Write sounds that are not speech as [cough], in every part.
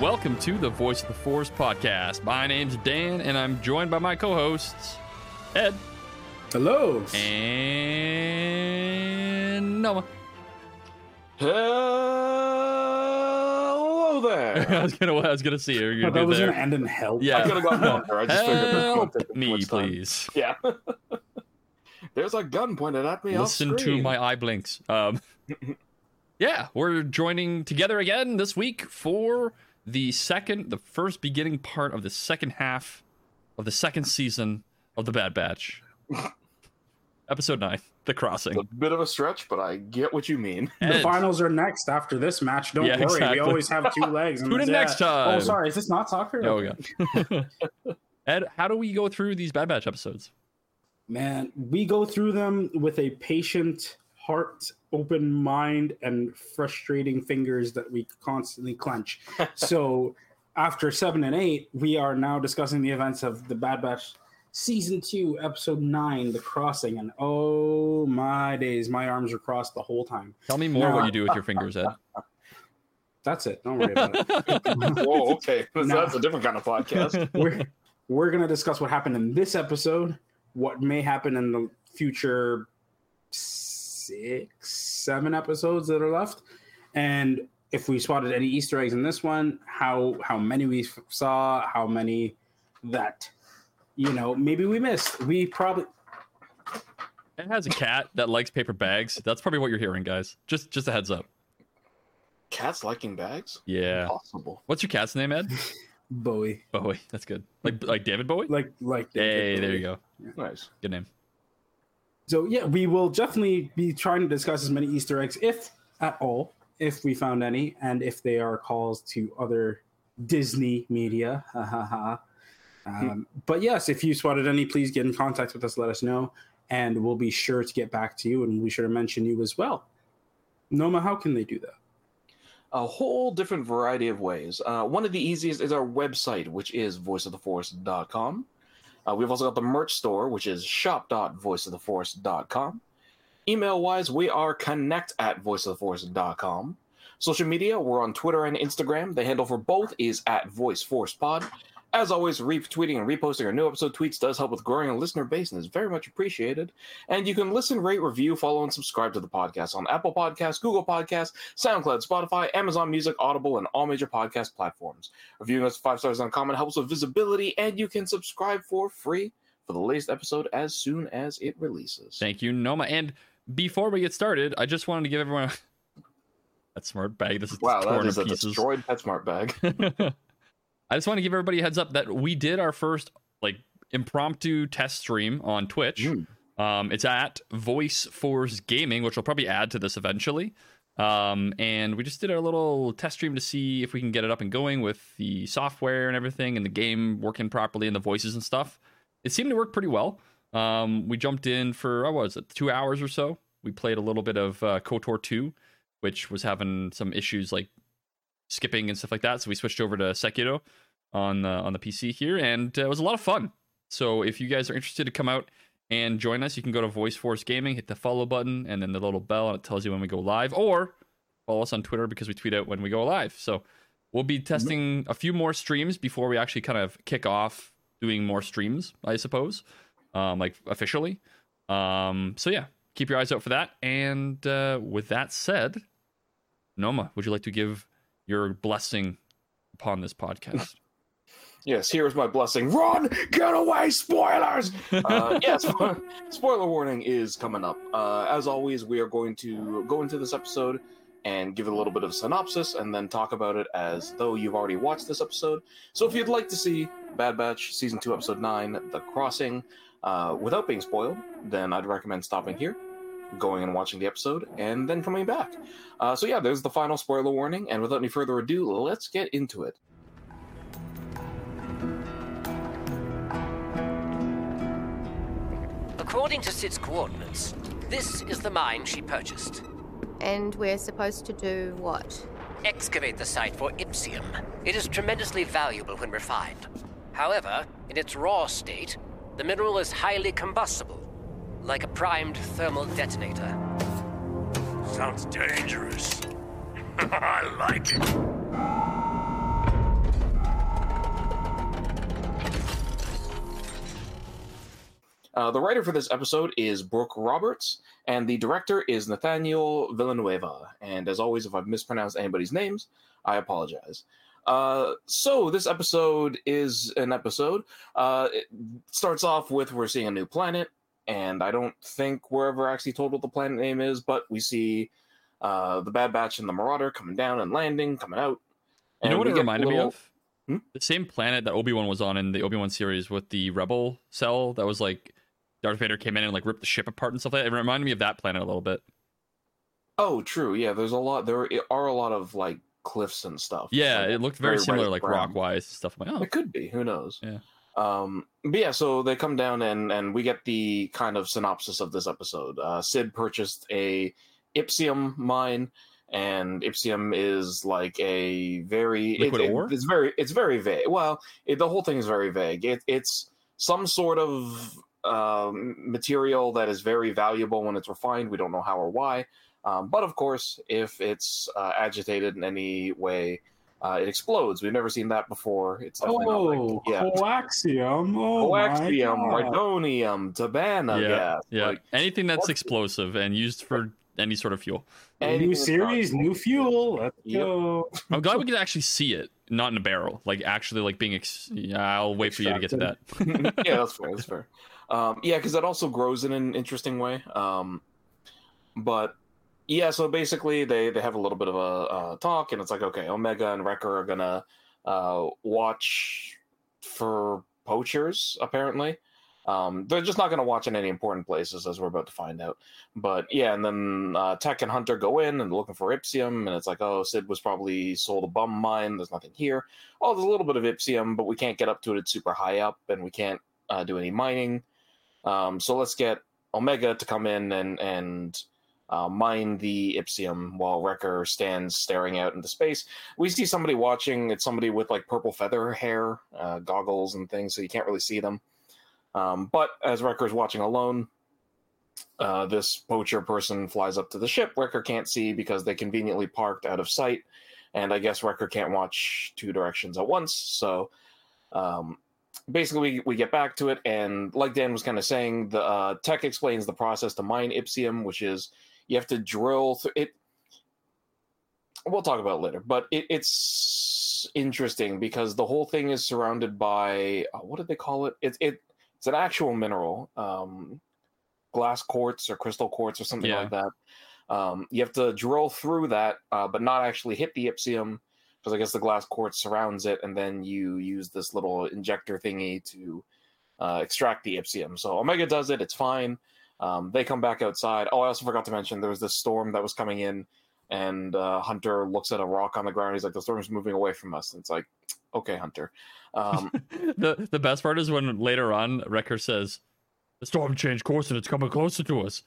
welcome to the Voice of the Force podcast. My name's Dan, and I'm joined by my co-hosts Ed Hello. and Noma. Hello there. [laughs] I was gonna, I was gonna see you. You're I gonna thought was there. going to end in hell. Yeah. I could have gone longer. I just figured Help would me, much time. please. Yeah. [laughs] There's a gun pointed at me. Listen to my eye blinks. Um, [laughs] yeah, we're joining together again this week for the second, the first beginning part of the second half of the second season of the Bad Batch, [laughs] episode nine, The Crossing. It's a bit of a stretch, but I get what you mean. The finals are next after this match. Don't Yeah, worry. exactly. We always have two [laughs] legs. and Tune in yeah. next oh, time. Oh, sorry. Is this not soccer? Oh, [laughs] yeah. Ed, how do we go through these Bad Batch episodes? Man, we go through them with a patient heart, open mind, and frustrating fingers that we constantly clench. [laughs] so, after seven and eight, we are now discussing the events of the Bad Batch season two, episode nine, The Crossing. And oh my days, my arms are crossed the whole time. Tell me more No. what you do with your fingers, Ed. [laughs] That's it. Don't worry about it. Whoa, [laughs] oh, okay. So No. That's a different kind of podcast. we're we're gonna discuss what happened in this episode, what may happen in the future six, seven episodes that are left, and if we spotted any Easter eggs in this one, how how many we f- saw, how many that you know maybe we missed. We probably it has a cat that likes paper bags. That's probably what you're hearing, guys. Just just a heads up. Cats liking bags? Yeah. Possible. What's your cat's name, Ed? [laughs] Bowie Bowie. That's good. Like like David Bowie? like like Hey, David there you go. Nice. Good name. So yeah, we will definitely be trying to discuss as many Easter eggs, if at all, if we found any, and if they are calls to other Disney media. [laughs] Ha ha ha. Um, but yes, if you spotted any, please get in contact with us. Let us know, and we'll be sure to get back to you, and we sure to mention you as well. Noma, how can they do that? a whole different variety of ways. Uh, one of the easiest is our website, which is voiceoftheforce.com. Uh, we've also got the merch store, which is shop.voiceoftheforce.com. Email wise, we are connect at voiceoftheforce.com. Social media, we're on Twitter and Instagram. The handle for both is at VoiceForcePod. As always, retweeting and reposting our new episode tweets does help with growing a listener base and is very much appreciated. And you can listen, rate, review, follow, and subscribe to the podcast on Apple Podcasts, Google Podcasts, SoundCloud, Spotify, Amazon Music, Audible, and all major podcast platforms. Reviewing us five stars on comment helps with visibility, and you can subscribe for free for the latest episode as soon as it releases. Thank you, Noma. And before we get started, I just wanted to give everyone a... [laughs] that smart bag. This is wow, that is a pieces. destroyed PetSmart bag. [laughs] I just want to give everybody a heads up that we did our first like impromptu test stream on Twitch. Mm. Um, it's at Voice Force Gaming, which we'll probably add to this eventually. Um, and we just did a little test stream to see if we can get it up and going with the software and everything, and the game working properly, and the voices and stuff. It seemed to work pretty well. Um, we jumped in for what was it, two hours or so. We played a little bit of uh, Kotor 2, which was having some issues like skipping and stuff like that. So we switched over to Sekiro on the on the PC here, and uh, it was a lot of fun. So if you guys are interested to come out and join us, you can go to Voice Force Gaming, hit the follow button, and then the little bell, and it tells you when we go live, or follow us on Twitter because we tweet out when we go live. So we'll be testing a few more streams before we actually kind of kick off doing more streams, I suppose, um, like officially. Um, so yeah, keep your eyes out for that. And uh, with that said, Noma, would you like to give your blessing upon this podcast? [laughs] Yes, here's my blessing. Run! Get away! Spoilers! [laughs] uh, yes, spoiler warning is coming up. Uh, as always, we are going to go into this episode and give it a little bit of synopsis and then talk about it as though you've already watched this episode. So if you'd like to see Bad Batch Season 2, Episode 9, The Crossing, uh, without being spoiled, then I'd recommend stopping here, going and watching the episode, and then coming back. Uh, so yeah, there's the final spoiler warning, and without any further ado, let's get into it. According to Sid's coordinates, this is the mine she purchased. And we're supposed to do what? Excavate the site for Ipsium. It is tremendously valuable when refined. However, in its raw state, the mineral is highly combustible, like a primed thermal detonator. Sounds dangerous. [laughs] I like it. Uh, the writer for this episode is Brooke Roberts, and the director is Nathaniel Villanueva. And as always, if I've mispronounced anybody's names, I apologize. Uh, so this episode is an episode. Uh, it starts off with we're seeing a new planet and I don't think we're ever actually told what the planet name is, but we see uh, the Bad Batch and the Marauder coming down and landing, coming out. You know And what it reminded me of? Hmm? The same planet that Obi Wan was on in the Obi Wan series with the Rebel cell that was like Darth Vader came in and like ripped the ship apart and stuff like that. It reminded me of that planet a little bit. Oh, true. Yeah, there's a lot. There are a lot of like cliffs and stuff. Yeah, it looked very, very similar, like rock wise stuff. I'm like, oh, It could be. Who knows? Yeah. Um, but yeah, so they come down and and we get the kind of synopsis of this episode. Uh, Sid purchased a Ipsium mine, and Ipsium is like a very it- Liquid it- ore? it's very it's very vague. Well, it, the whole thing is very vague. It, it's some sort of um, material that is very valuable when it's refined. We don't know how or why. Um, but of course, if it's uh, agitated in any way, uh, it explodes. We've never seen that before. It's definitely not like- Oh, yeah. coaxium. Oh, Coaxium, my God. rhydonium, Tibanna yeah, gas. yeah. Like, Anything that's what- explosive and used for any sort of fuel. anything New series, not- new fuel. Let's Yep. go. I'm glad we could actually see it, not in a barrel, like actually like being. Ex- yeah, I'll wait for you to get to that. [laughs] yeah, that's fair. That's fair. Um, yeah, because that also grows in an interesting way. Um, but yeah, so basically they they have a little bit of a uh, talk, and it's like, okay, Omega and Wrecker are gonna uh, watch for poachers. Apparently, um, they're just not gonna watch in any important places, as we're about to find out. But yeah, and then uh, Tech and Hunter go in and looking for Ipsium, and it's like, oh, Sid was probably sold a bum mine. There's nothing here. Oh, there's a little bit of Ipsium, but we can't get up to it. It's super high up, and we can't uh, do any mining. Um, so let's get Omega to come in and and uh, mine the Ipsium while Wrecker stands staring out into space. We see somebody watching. It's somebody with like purple feather hair, uh, goggles, and things, so you can't really see them. Um, but as Wrecker's watching alone, uh, this poacher person flies up to the ship. Wrecker can't see because they conveniently parked out of sight, and I guess Wrecker can't watch two directions at once. So um, basically, we, we get back to it, and like Dan was kind of saying, the uh, tech explains the process to mine Ipsium, which is you have to drill through it. We'll talk about it later, but it, it's interesting because the whole thing is surrounded by uh, what did they call it? It's it, it's an actual mineral, um, glass quartz or crystal quartz or something Yeah. like that. Um, you have to drill through that, uh, but not actually hit the Ipsium because I guess the glass quartz surrounds it, and then you use this little injector thingy to uh, extract the Ipsium. So Omega does it; it's fine. Um, they come back outside. Oh, I also forgot to mention there was this storm that was coming in, and uh, Hunter looks at a rock on the ground. He's like, "The storm's moving away from us." And it's like, "Okay, Hunter." Um, [laughs] the the best part is when later on Wrecker says, "The storm changed course and it's coming closer to us,"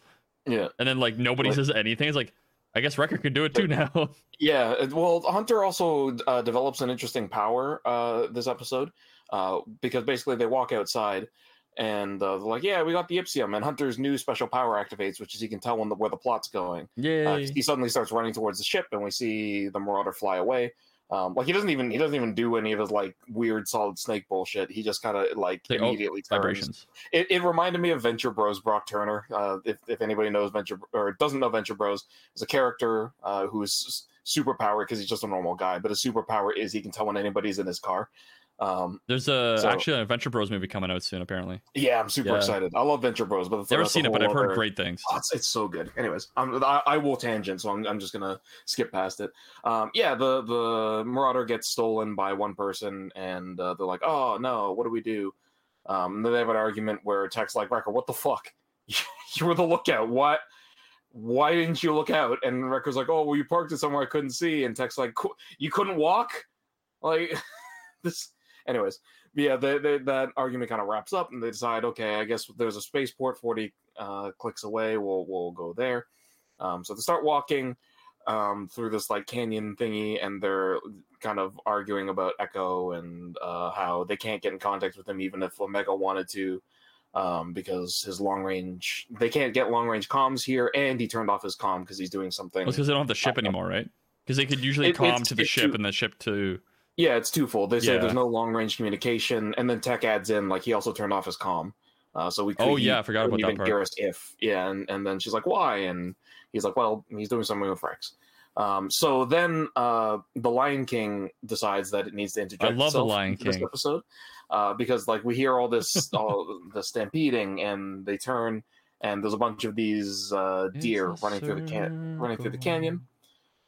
yeah, and then like nobody Like- says anything. It's like, I guess Wrecker can do it too now. [laughs] yeah. Well, Hunter also uh, develops an interesting power uh, this episode uh, because basically they walk outside. And uh, they're like, "Yeah, we got the Ipsium." And Hunter's new special power activates, which is he can tell when the, where the plot's going. Uh, he suddenly starts running towards the ship, and we see the Marauder fly away. Um, like he doesn't even he doesn't even do any of his like weird solid snake bullshit. He just kind of like oh, immediately turns. Vibrations. It, it reminded me of Venture Bros. Brock Turner. Uh, if if anybody knows Venture or doesn't know Venture Bros, is a character uh, who's superpowered because he's just a normal guy, but his superpower is he can tell when anybody's in his car. Um, There's a So- actually an Adventure Bros movie coming out soon. Apparently, yeah, I'm super Yeah. excited. I love Venture Bros, but never seen it, but I've heard other- great things. Oh, it's, it's so good. Anyways, I'm, I, I will tangent, so I'm, I'm just gonna skip past it. Um, yeah, the the Marauder gets stolen by one person, and uh, they're like, "Oh no, what do we do?" Um, and then they have an argument where Tech's like, "Wrecker, what the fuck? [laughs] you were the lookout. What? Why didn't you look out?" And Wrecker's like, "Oh, well, you parked it somewhere I couldn't see." And Tech's like, "You couldn't walk?" Like [laughs] this. Anyways, yeah, they, they, that argument kind of wraps up, and they decide, okay, I guess there's a spaceport 40 uh, clicks away. We'll we'll go there. Um, so they start walking um, through this like canyon thingy, and they're kind of arguing about Echo and uh, how they can't get in contact with him, even if Omega wanted to, um, because his long range they can't get long range comms here, and he turned off his comm because he's doing something. because they don't have the ship anymore, right? Because they could usually It- calm to the ship too- and the ship to. Yeah, it's twofold. They say Yeah. there's no long range communication, and then Tech adds in like he also turned off his comm. Uh, so we Oh, yeah, I forgot about that part. hear us if yeah, and, and then she's like, why? And he's like, well, he's doing something with Rex. Um, so then uh, the Lion King decides that it needs to interject. I love The Lion into this King. episode uh, because like we hear all this, [laughs] all the stampeding, and they turn, and there's a bunch of these uh, deer running through the can running through the canyon.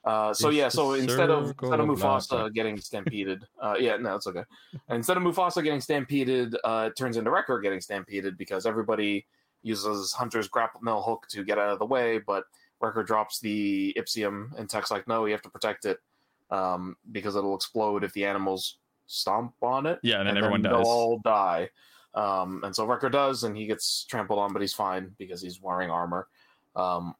Uh, so It's yeah, so instead of instead of of. Mufasa getting stampeded, uh, yeah, no, it's okay. instead of Mufasa getting stampeded, uh, it turns into Wrecker getting stampeded because everybody uses Hunter's grapple mill hook to get out of the way, but Wrecker drops the Ipsium, and Tech's like, "No, you have to protect it um, because it'll explode if the animals stomp on it." Yeah, and then everyone they'll dies. all die. Um, and so Wrecker does, and he gets trampled on, but he's fine because he's wearing armor. Um,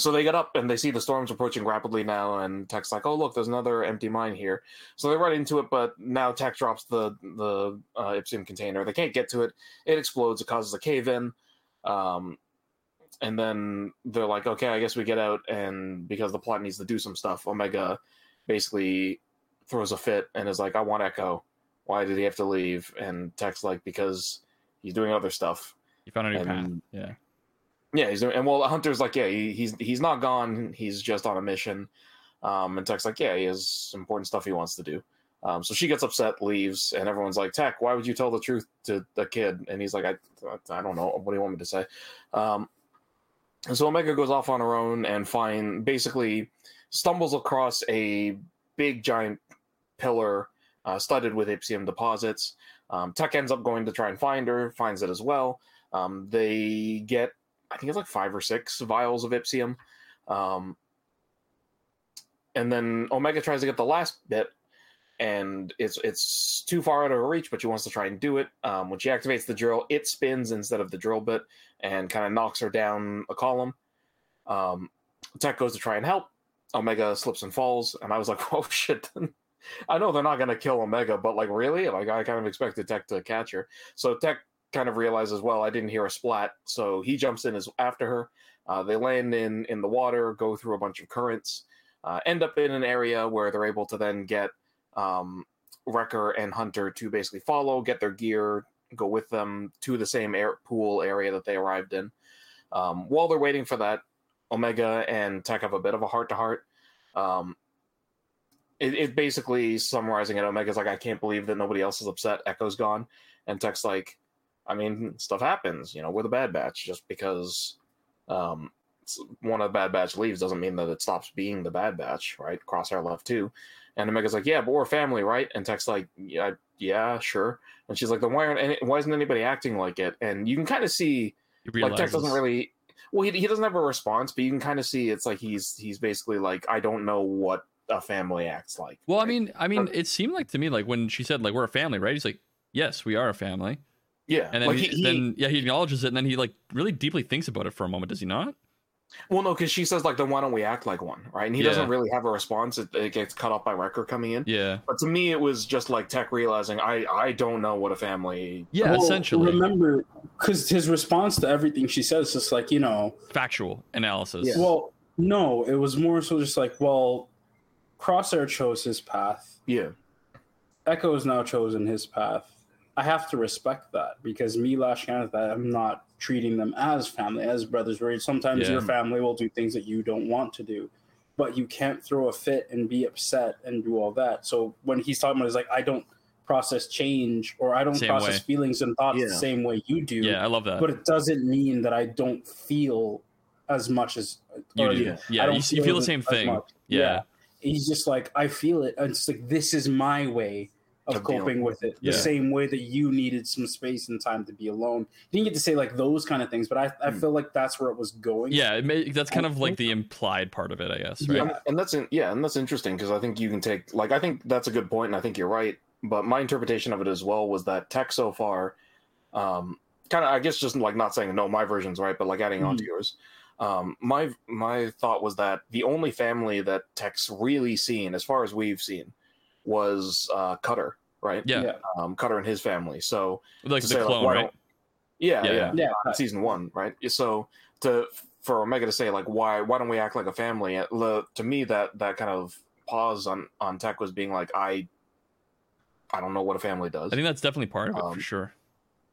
so they get up and they see the storms approaching rapidly now, and Tech's like, "Oh, look, there's another empty mine here." So they run into it, but now Tech drops the the uh, Ipsium container. They can't get to it. It explodes. It causes a cave in. Um, and then they're like, "Okay, I guess we get out." And because the plot needs to do some stuff, Omega basically throws a fit and is like, "I want Echo. Why did he have to leave?" And Tech's like, "Because he's doing other stuff." You found a new path. Yeah. Yeah, he's and well, Hunter's like, yeah, he, he's he's not gone. He's just on a mission. Um, and Tech's like, yeah, he has important stuff he wants to do. Um, so she gets upset, leaves, and everyone's like, Tech, why would you tell the truth to the kid? And he's like, I, I don't know. What do you want me to say? Um, and so Omega goes off on her own and find basically stumbles across a big giant pillar uh, studded with Ipsium deposits. Um, Tech ends up going to try and find her, finds it as well. Um, they get I think it's like five or six vials of Ipsium. Um, and then Omega tries to get the last bit, and it's it's too far out of her reach, but she wants to try and do it. Um, when she activates the drill, it spins instead of the drill bit and kind of knocks her down a column. Um, Tech goes to try and help. Omega slips and falls, and I was like, [laughs] "Oh shit!" I know they're not going to kill Omega, but like, really? Like, I kind of expected Tech to catch her. So Tech kind of realizes, well, I didn't hear a splat, so he jumps in as after her. Uh, they land in in the water, go through a bunch of currents, uh, end up in an area where they're able to then get um, Wrecker and Hunter to basically follow, get their gear, go with them to the same air pool area that they arrived in. Um, while they're waiting for that, Omega and Tech have a bit of a heart to heart. Um, it, it basically summarizing it. Omega's like, I can't believe that nobody else is upset. Echo's gone, and Tech's like, I mean, stuff happens. You know, we're the Bad Batch. Just because um, one of the Bad Batch leaves doesn't mean that it stops being the Bad Batch, right? Crosshair left too, and Omega's like, yeah, but we're a family, right? And Tech's like, yeah, yeah, sure. And she's like, then why aren't any, why isn't anybody acting like it? And you can kind of see like Tech doesn't really. Well, he, he doesn't have a response, but you can kind of see it's like he's he's basically like, I don't know what a family acts like. Well, I mean, I mean, it seemed like to me like when she said like we're a family, right? He's like, yes, we are a family, yeah, and then like he, he, he- then yeah, he acknowledges it, and then he like really deeply thinks about it for a moment. Does he not? Well, no, because she says like, then why don't we act like one, right? And he Yeah. doesn't really have a response. It, it gets cut off by Wrecker coming in. Yeah, But to me, it was just like Tech realizing I I don't know what a family. yeah, Well, essentially Remember, because his response to everything she says is just like, you know, factual analysis. Yeah. well, no, it was more so just like, well, Crosshair chose his path. Yeah, Echo has now chosen his path. I have to respect that because me lashing out at that, I'm not treating them as family, as brothers. Where sometimes Yeah. your family will do things that you don't want to do, but you can't throw a fit and be upset and do all that. So when he's talking about, it's like I don't process change or I don't Same process way. feelings and thoughts Yeah. the same way you do. yeah, I love that. but it doesn't mean that I don't feel as much as you do. yeah. Yeah, you, don't you feel the same thing. much. Yeah. he's just like I feel it. And it's like this is my way of Of coping with it. The Yeah. same way that you needed some space and time to be alone. He didn't get to say like those kind of things, but I, I Hmm. feel like that's where it was going. Yeah, it may, that's kind of like the implied part of it, I guess. Right? Yeah. and, and that's in, yeah, and that's interesting because I think you can take like I think that's a good point, and I think you're right. But my interpretation of it as well was that Tech so far, um, kind of I guess just like not saying no, my version's right, but like adding on to yours. Um, my my thought was that the only family that Tech's really seen, as far as we've seen, was uh, Cutter, right? Yeah, Yeah. um, Cutter and his family. So like the say, clone, why right? don't- yeah, Yeah, yeah, yeah. in season one, right? So to for Omega to say like why why don't we act like a family? Le- To me, that that kind of pause on on Tech was being like I I don't know what a family does. I think that's definitely part of it Um, for sure.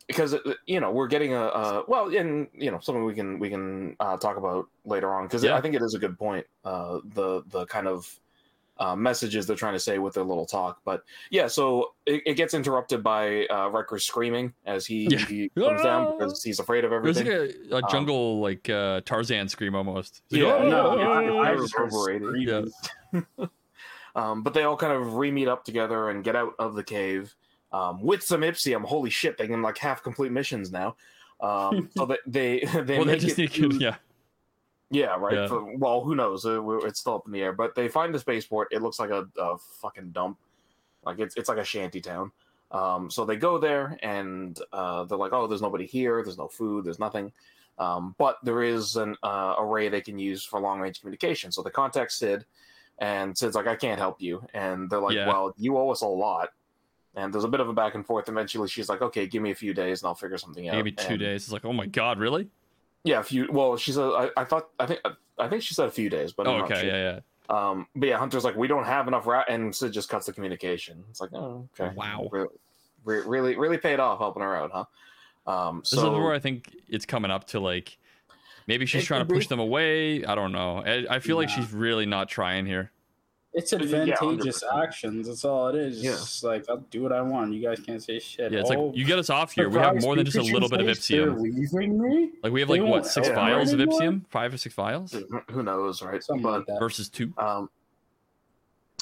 because uh, you know we're getting a, a well, and you know something we can we can uh, talk about later on because Yeah. I think it is a good point. Uh, the the kind of uh, messages they're trying to say with their little talk, but yeah, so it, it gets interrupted by uh, Wrecker screaming as he, Yeah. he comes down because he's afraid of It was everything. like a, a jungle like uh, Tarzan scream almost. It's like, Yeah, "Oh, no, oh, it's- oh, I oh." was overrated. Yeah. [laughs] Um, but they all kind of re meet up together and get out of the cave um, with some Ipsium. Holy shit, they can like half complete missions now. Um, [laughs] so that they [laughs] they well, they make just it need to- to, yeah. Yeah right. Yeah. For- well, who knows? We're- It's still up in the air. But they find the spaceport. It looks like a, a fucking dump. Like it's it's like a shanty town. Um, so they go there and uh, they're like, oh, there's nobody here. There's no food. There's nothing. Um, but there is an uh, array they can use for long range communication. So they contact Sid, and Sid's like, I can't help you. And they're like, Yeah. well, you owe us a lot. And there's a bit of a back and forth. Eventually, she's like, okay, give me a few days and I'll figure something out. Maybe two And- days. It's like, oh my god, really? Yeah, a few. Well, she said, I, I thought, I think, I think she said a few days, but Oh, okay, sure. yeah, yeah. Um, but yeah, Hunter's like, we don't have enough rat, and Sid just cuts the communication. It's like, oh, okay, Wow. really, really, really paid off helping her out, huh? Um, This is where I think it's coming up to like maybe she's trying to push be. them away. I don't know. I, I feel like she's really not trying here. It's advantageous 100%. actions. That's all it is. Yeah. It's just like I'll do what I want. You guys can't say shit. Yeah, it's Oh, like you get us off here. We have more than just a little bit of thinks they're Ipsium. leaving me? Like we have like what six help vials of anymore? Ipsium? Five or six vials who knows, right? Something but like that. versus two. um,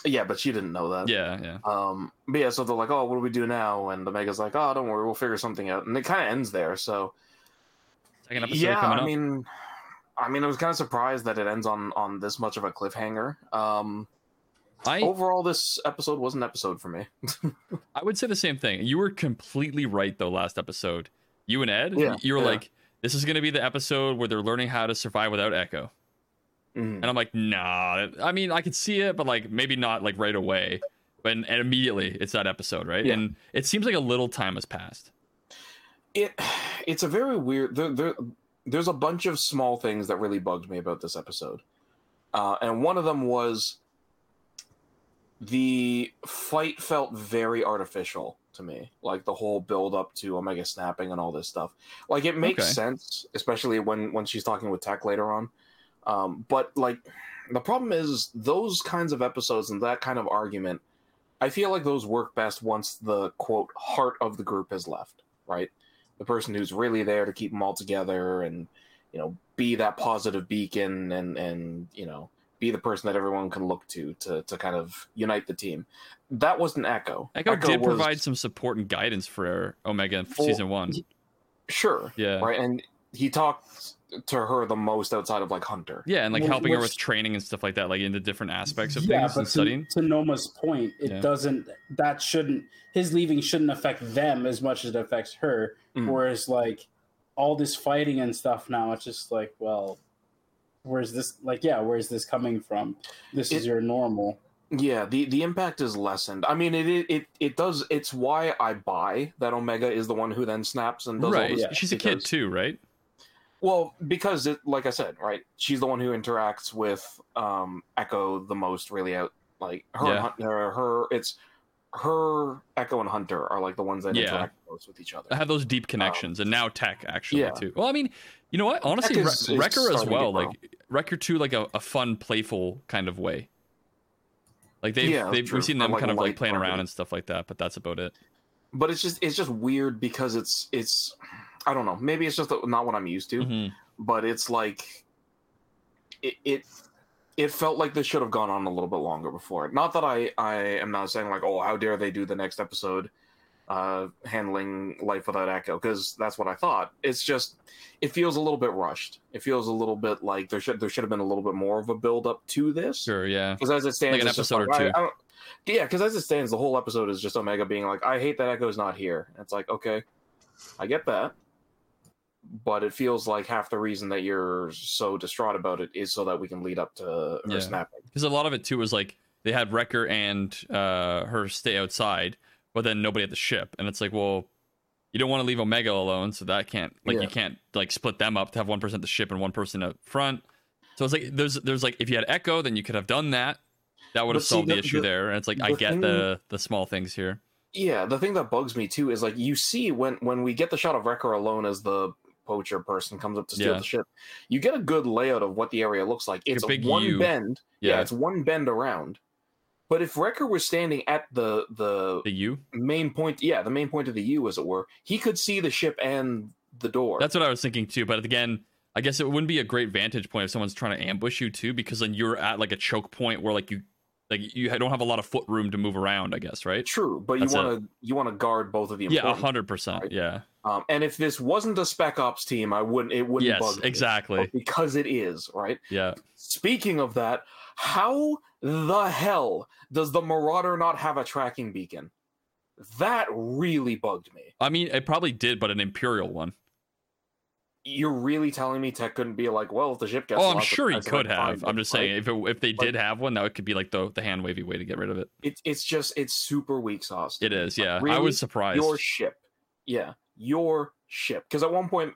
yeah, but she didn't know that. Yeah, yeah. Um, but yeah, so they're like, oh, what do we do now? And Omega's like, oh, don't worry, we'll figure something out. And it kind of ends there. So Second episode yeah, coming I mean, I mean, I was kind of surprised that it ends on on this much of a cliffhanger. Um, I overall, this episode was an episode for me. [laughs] I would say the same thing. You were completely right though. Last episode, you and Ed, Yeah, you were yeah. like, "This is going to be the episode where they're learning how to survive without Echo." Mhm. And I'm like, "Nah." I mean, I could see it, but like maybe not like right away. But and immediately, it's that episode, right? Yeah. And it seems like a little time has passed. it it's a very weird there, there there's a bunch of small things that really bugged me about this episode uh, and one of them was the fight felt very artificial to me. Like the whole build up to omega snapping and all this stuff. Like it makes Okay. sense especially when when she's talking with tech later on. Um, but like the problem is those kinds of episodes and that kind of argument i feel like those work best once the quote heart of the group has left right? The person who's really there to keep them all together and you know be that positive beacon and and you know be the person that everyone can look to to to kind of unite the team that wasn't echo Echo, did was- provide some support and guidance for Omega in Well, season one. sure Yeah. right and he talked to her the most outside of like hunter Yeah, and like Which- helping her with training and stuff like that, like in the different aspects of yeah, things but and to, studying. to Noma's point, it Yeah. doesn't. That shouldn't. His leaving shouldn't affect them as much as it affects her. Mm. Whereas, like all this fighting and stuff now, it's just like, well, where's this? Like, yeah, where's this coming from? This is your normal. Yeah, the the impact is lessened. I mean, it it it, it does. It's why I buy that Omega is the one who then snaps and does all Right. this. Yeah, She's a kid too, right? Well, because it, like I said, right, she's the one who interacts with um Echo the most. Really, out like her, Yeah. Her, her, it's her, Echo, and Hunter are like the ones that Yeah. interact most with each other. I have those deep connections, and now Tech actually yeah. too. Well, I mean, you know what? Honestly, Re- Wrecker as well. Like Wrecker too, like a, a fun, playful kind of way. Like they've, Yeah, they've we've seen them like kind of like playing around and stuff like that, but that's about it. But it's just it's just weird because it's it's I don't know. Maybe it's just not what I'm used to. Mhm. but it's like it, it it felt like this should have gone on a little bit longer before. Not that i i am not saying like oh how dare they do the next episode uh handling life without echo because that's what i thought. It's just it feels a little bit rushed. It feels a little bit like there should there should have been a little bit more of a build up to this. Sure, yeah. because as it stands Like an episode or like, I- two. I don't- yeah because as it stands the whole episode is just omega being like i hate that echo's not here. And it's like okay i get that but it feels like half the reason that you're so distraught about it is so that we can lead up to her Yeah. snapping Because a lot of it too was like they had Wrecker and uh, her stay outside, but then nobody at the ship, and it's like, well, you don't want to leave Omega alone, so that can't like Yeah. you can't like split them up to have one person at the ship and one person up front. So it's like there's there's like if you had Echo, then you could have done that. That would have see, solved the, the- issue the- there. And it's like I get thing- the the small things here. Yeah, the thing that bugs me too is like you see when when we get the shot of Wrecker alone as the poacher person comes up to steal Yeah. the ship, you get a good layout of what the area looks like. It's big one U. bend. Yeah. Yeah. it's one bend around. But if Wrecker was standing at the the The U. main point, yeah, the main point of the U, as it were, he could see the ship and the door. That's what I was thinking too. But again, I guess it wouldn't be a great vantage point if someone's trying to ambush you too, because then you're at like a choke point where like you like you don't have a lot of foot room to move around. I guess right. true, but you That's it. want to you want to guard both of the Yeah, a hundred percent. right? Yeah. Um, and if this wasn't a Spec Ops team, I wouldn't. It wouldn't Yes, bug exactly. But because it is, right? Yeah. Speaking of that, how the hell does the Marauder not have a tracking beacon? That really bugged me. I mean, it probably did, but an imperial one. You're really telling me Tech couldn't be like, well, if the ship gets Oh, I'm sure he could have. I'm just saying, if it, if they Like- did have one, that could be like the the hand wavy way to get rid of it. It, it's just it's super weak sauce. It is, is, Like, yeah. I was surprised. Your ship, yeah, your ship. Because at one point,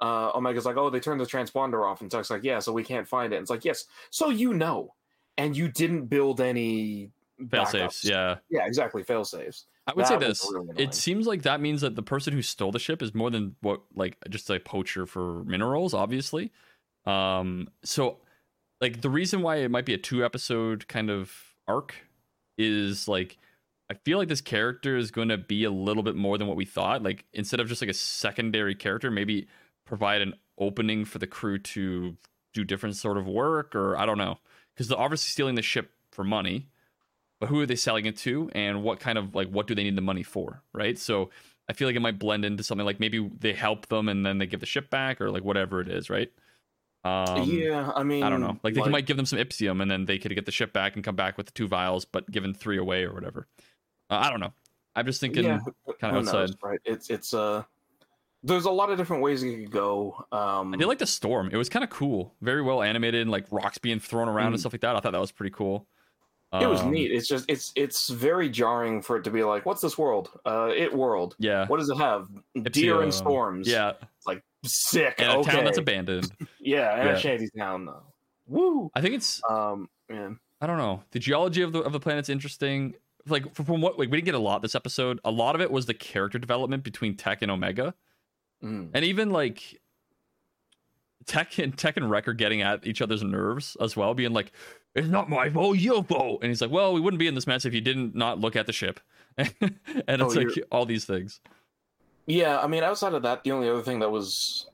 uh, Omega's like, "Oh, they turned the transponder off," and Tech's like, "Yeah, so we can't find it." And it's like, "Yes, so you know, and you didn't build any Fail backups. safes, yeah. yeah, exactly, fail safes." I would say That was this. really it seems like that means that the person who stole the ship is more than what like just a poacher for minerals, obviously. Um so like the reason why it might be a two episode kind of arc is like I feel like this character is going to be a little bit more than what we thought. Like instead of just like a secondary character, maybe provide an opening for the crew to do different sort of work or I don't know. Cuz they're obviously stealing the ship for money but who are they selling it to and what kind of like what do they need the money for right so i feel like it might blend into something like maybe they help them and then they give the ship back or like whatever it is right um yeah, I mean, i don't know like they might give them some ipsium and then they could get the ship back and come back with the two vials but given three away or whatever uh, i don't know i'm just thinking yeah, who knows, outside. right? It's it's uh, there's a lot of different ways you could go. Um, i did like the storm it was kind of cool very well animated and like rocks being thrown around and Mm. stuff like that i thought that was pretty cool it was Um, neat. It's just it's it's very jarring for it to be like, what's this world? Uh, it world. yeah What does it have? Deer and storms. yeah It's like sick. and a town that's abandoned [laughs] yeah, and Yeah. a shanty town though. Woo. i think it's Um, man. I don't know. The geology of the of the planet's interesting. Like from from what like we didn't get a lot this episode. A lot of it was the character development between Tech and Omega, Mm. and even like Tech and Tech and Wrecker getting at each other's nerves as well, being like, "It's not my fault, your fault," and he's like, "Well, we wouldn't be in this mess if you didn't not look at the ship," [laughs] and it's Oh, like you're- all these things. Yeah, I mean, outside of that, the only other thing that was,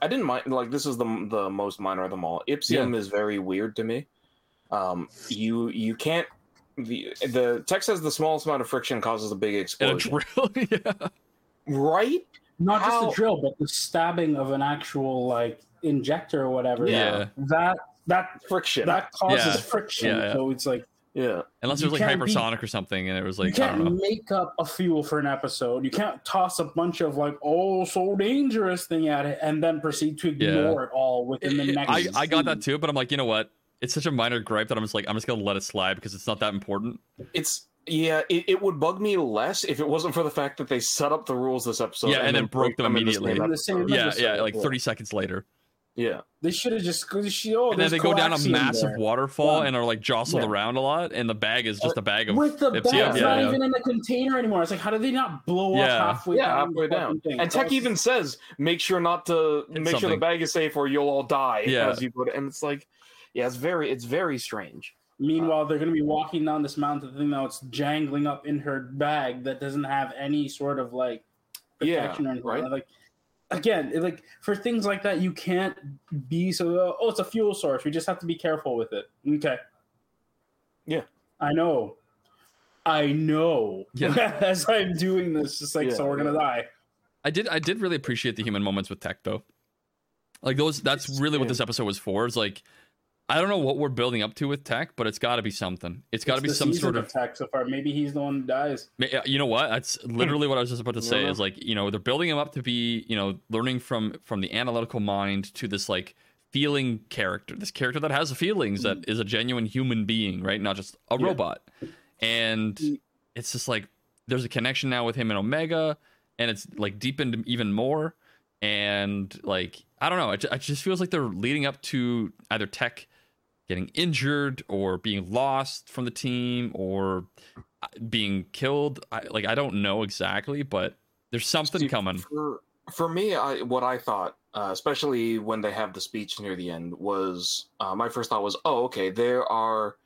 I didn't mind. Like, this is the the most minor of them all. Ipsium is very weird to me. Um, you you can't. The the text says the smallest amount of friction causes a big [laughs] And a explosion. drill, [laughs] yeah. right? Not just the drill, but the stabbing of an actual like injector or whatever. Yeah. That that Friction. that causes Yeah. friction. Yeah, yeah. So it's like yeah. Unless it was like can't be- hypersonic or something, and it was you like I don't can't know. make up a fuel for an episode. You can't toss a bunch of like oh so dangerous thing at it and then proceed to Yeah. ignore it all within the next. I, I got that too, but I'm like, you know what? It's such a minor gripe that I'm just like, I'm just gonna let it slide because it's not that important. It's yeah. It, it would bug me less if it wasn't for the fact that they set up the rules this episode. Yeah, and then broke them in immediately. The same. Yeah, episode, yeah, like 30 seconds later. Yeah. They should have just. cause she- Oh, and then there's they go down a massive there. waterfall Yeah. and are like jostled Yeah. around a lot, and the bag is just uh, a bag of with the bag Ipsium. not Yeah, yeah. even in the container anymore. It's like how did they not blow Yeah. up halfway Yeah, down? halfway the down. thing? And Tech even says, "Make sure not to Hit make sure the bag is safe, or you'll all die." Yeah. as you put it. And it's like, yeah, it's very, it's very strange. Meanwhile, they're going to be walking down this mountain thing now. It's jangling up in her bag that doesn't have any sort of like Yeah, protection or anything. right. Like again, it- like for things like that, you can't be so. Uh, oh, it's a fuel source. We just have to be careful with it. Okay. Yeah. I know. I know. Yeah. [laughs] As I'm doing this, it's like so we're gonna die. I did I did really appreciate the human moments with Tech though. Like those that's really what this episode was for. Is like I don't know what we're building up to with Tech, but it's got to be something. It's got to be some sort of tech so far. Maybe he's the one who dies. You know what? That's literally what I was just about to say. Yeah. Is like you know they're building him up to be you know learning from from the analytical mind to this like feeling character, this character that has feelings that is a genuine human being, right? Not just a Yeah. robot. And Mm. it's just like there's a connection now with him and Omega, and it's like deepened even more. And like I don't know, it, it just feels like they're leading up to either Tech getting injured or being lost from the team or being killed. I, like I don't know exactly, but there's something See, coming. For for me, I what I thought, uh, especially when they have the speech near the end, was uh, my first thought was, oh, okay, they are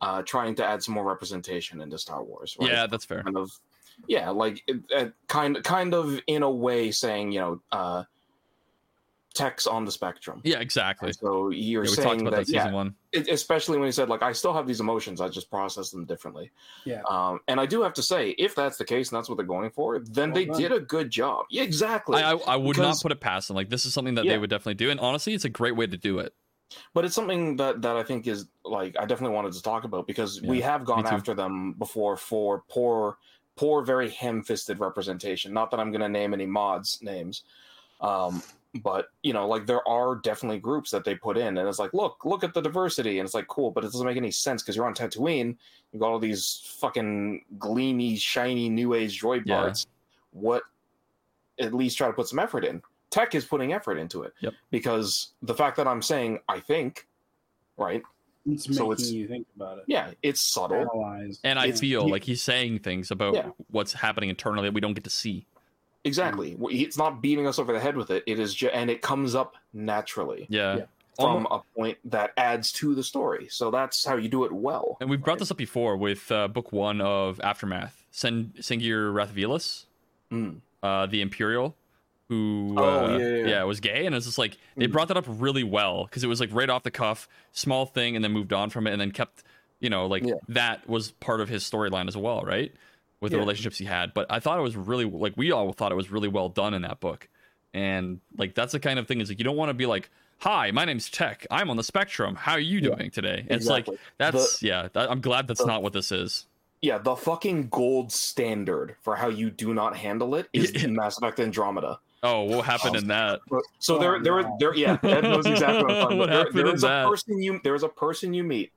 uh, trying to add some more representation into Star Wars. Right? Yeah, that's fair. kind of, yeah, like it, it, kind kind of in a way saying, you know, uh, tech's on the spectrum. Yeah, exactly. So you're Yeah, saying about that, that season yeah, one. it- especially when he said like I still have these emotions, I just process them differently. Yeah. Um, and I do have to say, if that's the case and that's what they're going for, then Well they done. did a good job. Yeah, exactly. I, I, I would not put it past them. Like this is something that Yeah. they would definitely do, and honestly, it's a great way to do it. but it's something that that I think is like I definitely wanted to talk about because we have gone after them before for poor, poor, very ham-fisted representation. Not that I'm going to name any mods names, um, but you know, like there are definitely groups that they put in, and it's like, look, look at the diversity, and it's like, cool, but it doesn't make any sense because you're on Tatooine, you got all these fucking gleamy, shiny new age droid Yeah. parts. What? At least try to put some effort in. Tech is putting effort into it Yep. because the fact that I'm saying I think, right? It's So making it's- you think about it. Yeah, it's subtle. Analyze. And I It's- feel yeah. like he's saying things about Yeah. what's happening internally that we don't get to see. Exactly. It's not beating us over the head with it. It is, ju- and it comes up naturally Yeah. Yeah. from a point that adds to the story. So that's how you do it well. And we've brought right? this up before with uh, book one of Aftermath. Sen- Sinjir Rath Velus, Mm. uh, the Imperial, who Oh, uh, yeah, yeah. was gay, and it's just like they Mm. brought that up really well because it was like right off the cuff, small thing, and then moved on from it, and then kept, you know, like Yeah. that was part of his storyline as well, right? With the Yeah. relationships he had. But I thought it was really like we all thought it was really well done in that book, and like that's the kind of thing is like you don't want to be like. Hi, my name's Tech. I'm on the spectrum. How are you Yeah, doing today? It's like exactly. that's yeah. That, I'm glad that's the- not what this is. Yeah, the fucking gold standard for how you do not handle it is [laughs] Yeah. Mass Effect Andromeda. Oh, what happened in that? So Oh, there, there, no. there, yeah, that knows exactly what I'm [laughs] What. There, happened there in a that? person you, there is a person you meet,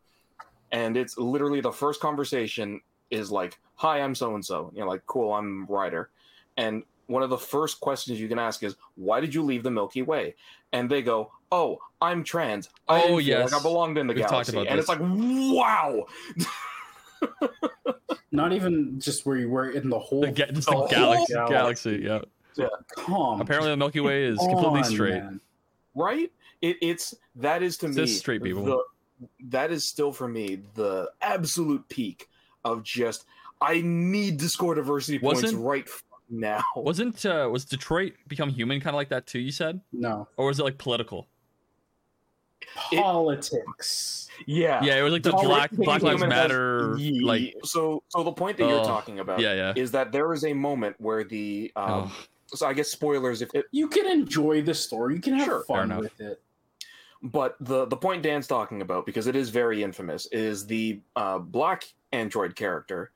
and it's literally the first conversation is like, "Hi, I'm so and so." You know, like, "Cool, I'm Ryder," and one of the first questions you can ask is, "Why did you leave the Milky Way?" And they go, "Oh, I'm trans. I Oh, didn't yes. like I belonged in the We've galaxy." about and this. it's like, "Wow." Not even just where you were in the whole. The, ga- just The the whole galaxy, galaxy. galaxy. Yeah. Come. Apparently, the Milky Way is completely on, straight. man. right it, it's that is to It's me just straight people. the- that is still for me the absolute peak of just i need to score diversity points Wasn't- right now [laughs] Wasn't uh, was Detroit become human kind of like that too? You said, No or was it like political? It- politics. yeah Yeah, it was like the Detroit Black Black Lives Human has- Matter. Like, so so the point that you're talking about yeah, yeah. is that there is a moment where the um Oh, so i guess spoilers if it You can enjoy the story. You can have Sure, fair fun enough. with it. but the the point dan's talking about because it is very infamous is the uh black android character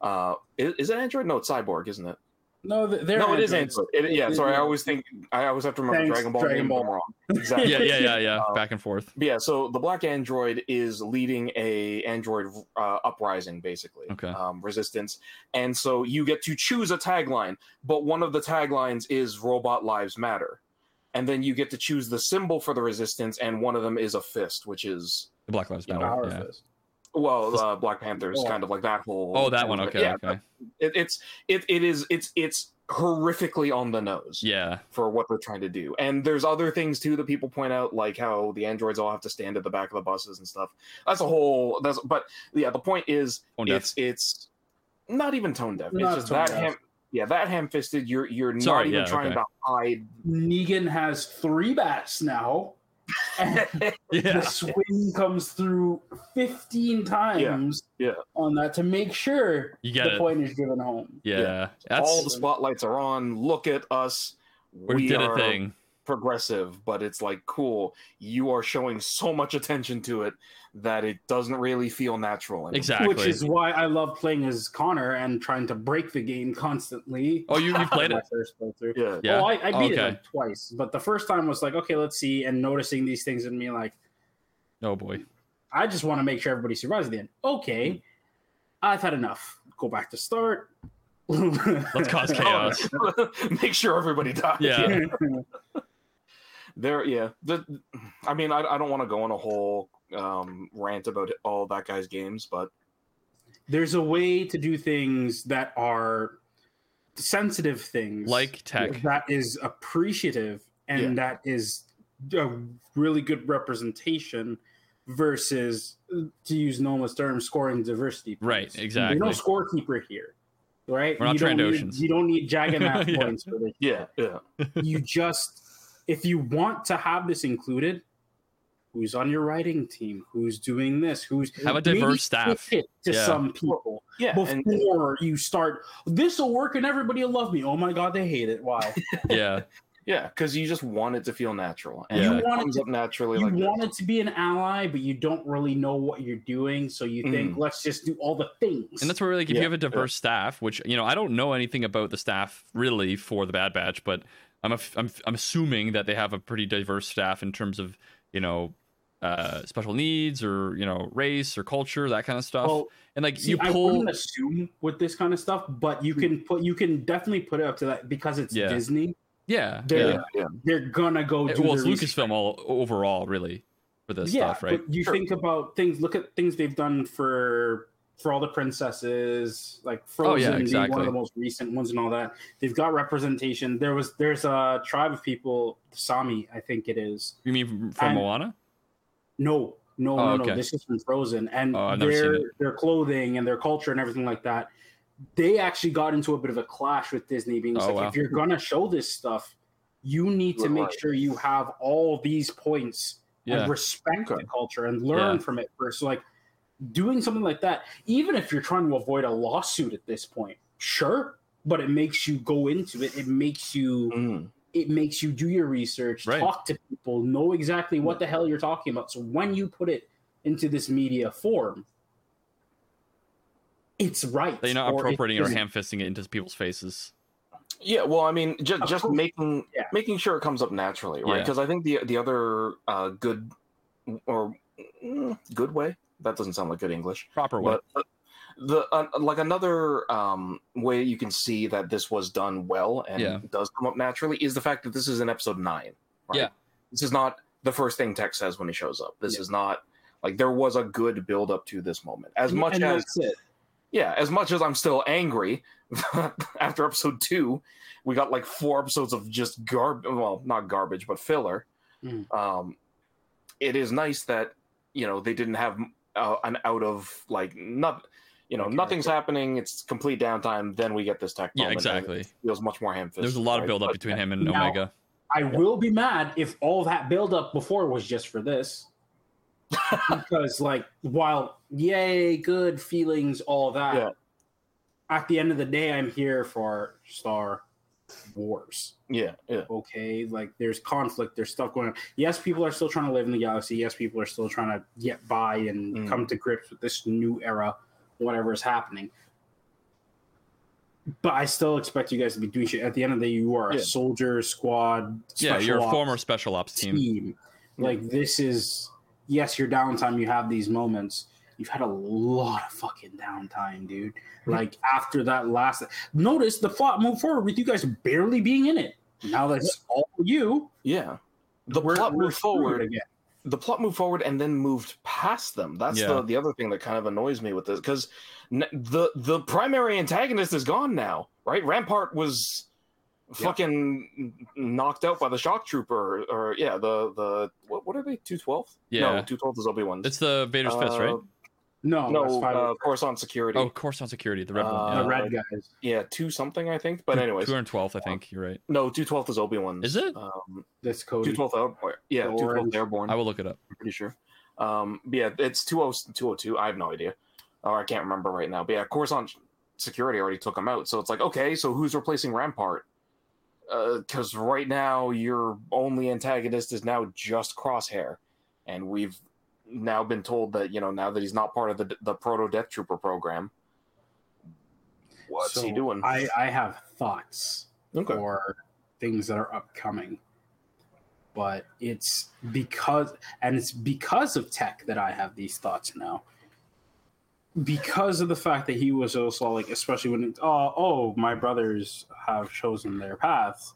uh is, is it android no it's cyborg isn't it No, th- they're no, it is. Android. It, yeah, It- sorry, I always think I always have to remember Thanks, Dragon Ball. Dragon Ball. Wrong. [laughs] Exactly. yeah, yeah, yeah, yeah. Uh, Back and forth. But yeah, so the black android is leading a android uh, uprising, basically, Okay. um, resistance, and so you get to choose a tagline. But one of the taglines is "Robot Lives Matter," and then you get to choose the symbol for the resistance, and one of them is a fist, which is The Black Lives you know, Matter. Yeah. Fist. Well, uh, Black Panther's Oh. kind of like that whole. Oh, that one. Okay, yeah, okay. it, it's it, it is it's it's horrifically on the nose. Yeah, for what they're trying to do. And there's other things too that people point out, like how the androids all have to stand at the back of the buses and stuff. That's a whole. That's but yeah. The point is, Tone deaf. it's it's not even tone deaf. It's Not just tone that deaf. ham. Yeah, that ham-fisted. You're you're Sorry, not even yeah, trying okay. to hide. Negan has three bats now. And [laughs] yeah. the swing comes through 15 times yeah. on that to make sure You get the it. point is driven home. Yeah, that's all the spotlights are on. Look at us. we did are a thing. Progressive, but it's like cool. You are showing so much attention to it that it doesn't really feel natural. anymore. Exactly. Which is why I love playing as Connor and trying to break the game constantly. Oh, you you played [laughs] My it? first playthrough. Yeah. Yeah. Oh, I, I beat it like twice, but the first time was like, okay, let's see, and noticing these things in me, like, Oh boy. I just want to make sure everybody survives at the end. Okay, hmm. I've had enough. Go back to start. Let's cause [laughs] chaos. [laughs] Make sure everybody dies. Yeah. There yeah the, i mean i, I don't want to go on a whole um, rant about all that guy's games but there's a way to do things that are sensitive things Like tech. that is appreciative and that is a really good representation versus to use Noma's term scoring diversity Right, exactly. there's no scorekeeper here right We're not you don't Trandoshans. need, you don't need Jagannath [laughs] Yeah. points for this Yeah, yeah. you just if you want to have this included who's on your writing team who's doing this who's Have a diverse staff. it to Yeah. some people Yeah, and before you start this will work and everybody will love me oh my god they hate it why [laughs] Yeah. yeah, because you just want it to feel natural, and Yeah. it You want it comes to- up naturally. you like this. want it to be an ally but you don't really know what you're doing so you think mm. let's just do all the things And that's where like if Yeah, you have a yeah. diverse staff, which you know I don't know anything about the staff really for the Bad Batch, but I'm a, I'm I'm assuming that they have a pretty diverse staff in terms of you know uh, special needs or you know race or culture that kind of stuff. well and like see, you I wouldn't assume with this kind of stuff, but you can put you can definitely put it up to that because it's Yeah. Disney. yeah They're yeah. Yeah, they're gonna go It- do well it's. Lucasfilm all overall really for this yeah, stuff, right? But you Sure. think about things. Look at things they've done for for all the princesses, like Frozen Oh, yeah, being one of the most recent ones and all that. They've got representation. There was there's a tribe of people, Sami, I think it is. You mean from, from And- Moana? No, no, Oh, no, okay. no. This is from Frozen, and Oh, I've never seen their their clothing and their culture and everything like that. They actually got into a bit of a clash with Disney, being Oh, like, wow. if you're gonna show this stuff, you need to make sure you have all these points Yeah. and respect Okay. the culture and learn Yeah. from it first. So, like doing something like that, even if you're trying to avoid a lawsuit at this point, sure, but it makes you go into it. It makes you Mm. it makes you do your research, Right. talk to people, know exactly what the hell you're talking about. So when you put it into this media form, it's right. That you're not or it appropriating or isn't. ham fisting it into people's faces. Yeah, well, I mean, just just making Yeah. making sure it comes up naturally, right? Yeah. Because I think the the other uh, good or mm, good way that doesn't sound like good English, Proper way. but the uh, like another um, way you can see that this was done well and Yeah. does come up naturally is the fact that this is in episode nine. Right? Yeah. this is not the first thing Tech says when he shows up. This Yeah. is not like there was a good build up to this moment. As much and as it. yeah, as much as I'm still angry [laughs] after episode two, we got like four episodes of just garbage. Well, not garbage, but filler. Mm. Um, it is nice that you know they didn't have uh, an out of like not. You know, Okay. nothing's happening. It's complete downtime. Then we get this tech. Yeah, moment, and exactly. It feels much more ham There's a lot of build up between him and Now- Omega. I will be mad if all that build up before was just for this. [laughs] because like while yay, good feelings, all that. Yeah. At the end of the day, I'm here for Star Wars. Yeah, yeah, okay like there's conflict there's stuff going on. Yes people are still trying to live in the galaxy. Yes people are still trying to get by and Mm. come to grips with this new era whatever is happening. But i still expect you guys to be doing shit. At the end of the day you are a soldier squad Yeah, you're a former special ops team. team. Like this is yes your downtime you have these moments you've had a lot of fucking downtime dude hmm. like after that last notice the plot moved forward with you guys barely being in it now that's all you yeah. The we're- plot moved forward. again. the plot moved forward and then moved past them. That's Yeah. the the other thing that kind of annoys me with this because n- the the primary antagonist is gone now, right? Rampart was fucking knocked out by the shock trooper, or, yeah, the the what, what are they? Two twelve? Yeah. no, two twelve is Obi Wan. It's the Vader's fist, right? Uh, no no, five uh, Coruscant security. Oh, Coruscant Security, the red Uh, one. the red guys yeah, two something I think. But anyways, 212th, I think. You're right. no, two twelve is Obi Wan. Is it? Um, that's two cody twelve Airborne. Yeah, The two twelve. Airborne. I will look it up. I'm pretty sure. Um, but yeah, it's 20- 202. I have no idea. Or I can't remember right now. But yeah, Coruscant security already took him out. So it's like, okay, so who's replacing Rampart? Because right now, your only antagonist is now just Crosshair. And we've now been told that, you know, now that he's not part of the, the Proto Death Trooper program, what's he doing? i i have thoughts okay. or things that are upcoming. But it's because and it's because of tech that i have these thoughts now. Because of the fact that he was also like especially when it, oh oh my brothers have chosen their paths.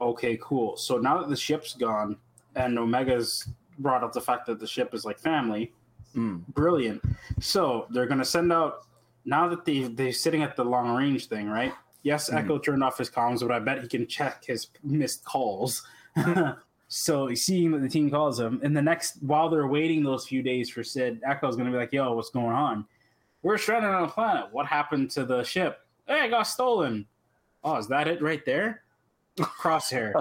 Okay cool. So now that the ship's gone and omega's brought up the fact that the ship is like family Mm. brilliant so they're going to send out now that they they're sitting at the long range thing, right? Yes, Mhm. Echo turned off his comms, but I bet he can check his missed calls. [laughs] so seeing that the team calls him, and the next while they're waiting those few days for Sid, Echo's gonna be like, "Yo, what's going on? We're stranded on a planet. What happened to the ship? Hey, it got stolen. Oh, is that it right there? Crosshair.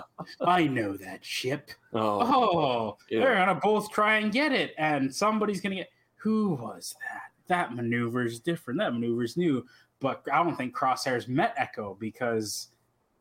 I know that ship. Oh, Oh, Yeah. they're gonna both try and get it, and somebody's gonna get. Who was that? That maneuver's different. That maneuver's new, but I don't think Crosshair's met Echo because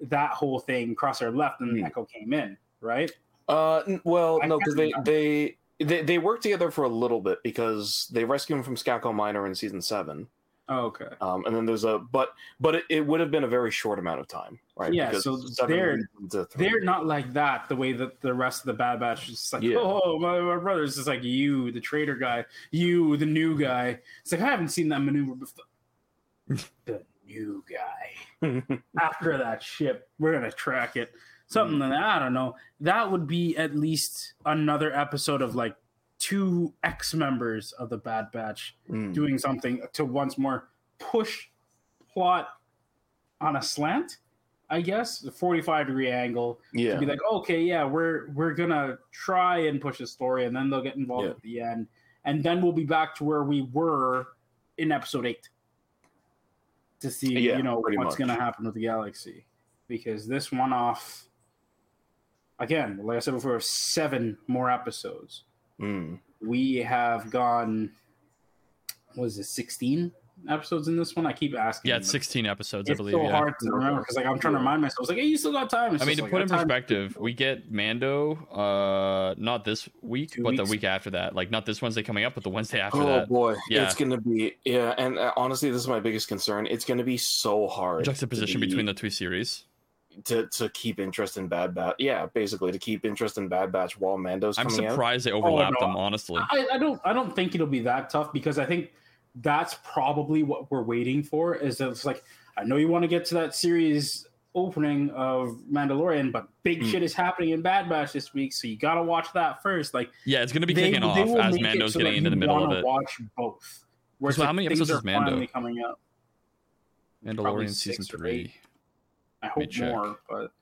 that whole thing Crosshair left and Hmm. Echo came in, right? Uh, n- well, I no, because they, they they they worked together for a little bit because they rescued him from Skako Minor in season seven. Oh, okay. Um, and then there's a but but it, it would have been a very short amount of time, right? Yeah, Because so they're- leads into three. They're not like that. The way that the rest of the Bad Batch is like, Yeah. oh, my, my brother's just like you, the traitor guy, you, the new guy. It's like I haven't seen that maneuver before. [laughs] the new guy. [laughs] after that ship. We're gonna track it. Something like that. I don't know. That would be at least another episode of like two ex members of the Bad Batch Mm. doing something to once more push plot on a slant. I guess the forty-five degree angle Yeah. to be like, okay, yeah, we're we're gonna try and push a story, and then they'll get involved Yeah. at the end, and then we'll be back to where we were in episode eight to see, Yeah, you know, what's much. gonna happen with the galaxy, because this one off, again, like I said before, seven more episodes. Mm. We have gone, what is it, sixteen episodes in this one? I keep asking. Yeah, it's 16 episodes, I It's believe. so yeah. hard to remember because like I'm trying to remind myself. It's like, hey, you still got time. It's I mean, to like, put in that time- perspective, we get Mando, uh, not this week, Two but the week after that. Like, not this Wednesday coming up, but the Wednesday after Oh that. boy, Yeah. it's gonna be yeah. And uh, honestly, this is my biggest concern. It's gonna be so hard Juxtaposition be- between the two series. To to keep interest in Bad Batch. Yeah, basically to keep interest in Bad Batch while Mando's I'm coming out. surprised they overlapped no. them, honestly. I, I don't I don't think it'll be that tough because I think that's probably what we're waiting for. Is that it's like I know you want to get to that series opening of Mandalorian, but big Hmm. shit is happening in Bad Batch this week, so you gotta watch that first. Like Yeah, it's going to be they- kicking they off will as Mando's so getting into the middle of it. Watch both. Where it's So how many episodes is Mando? coming up? Mandalorian season six or three. Eight. I hope check. more, but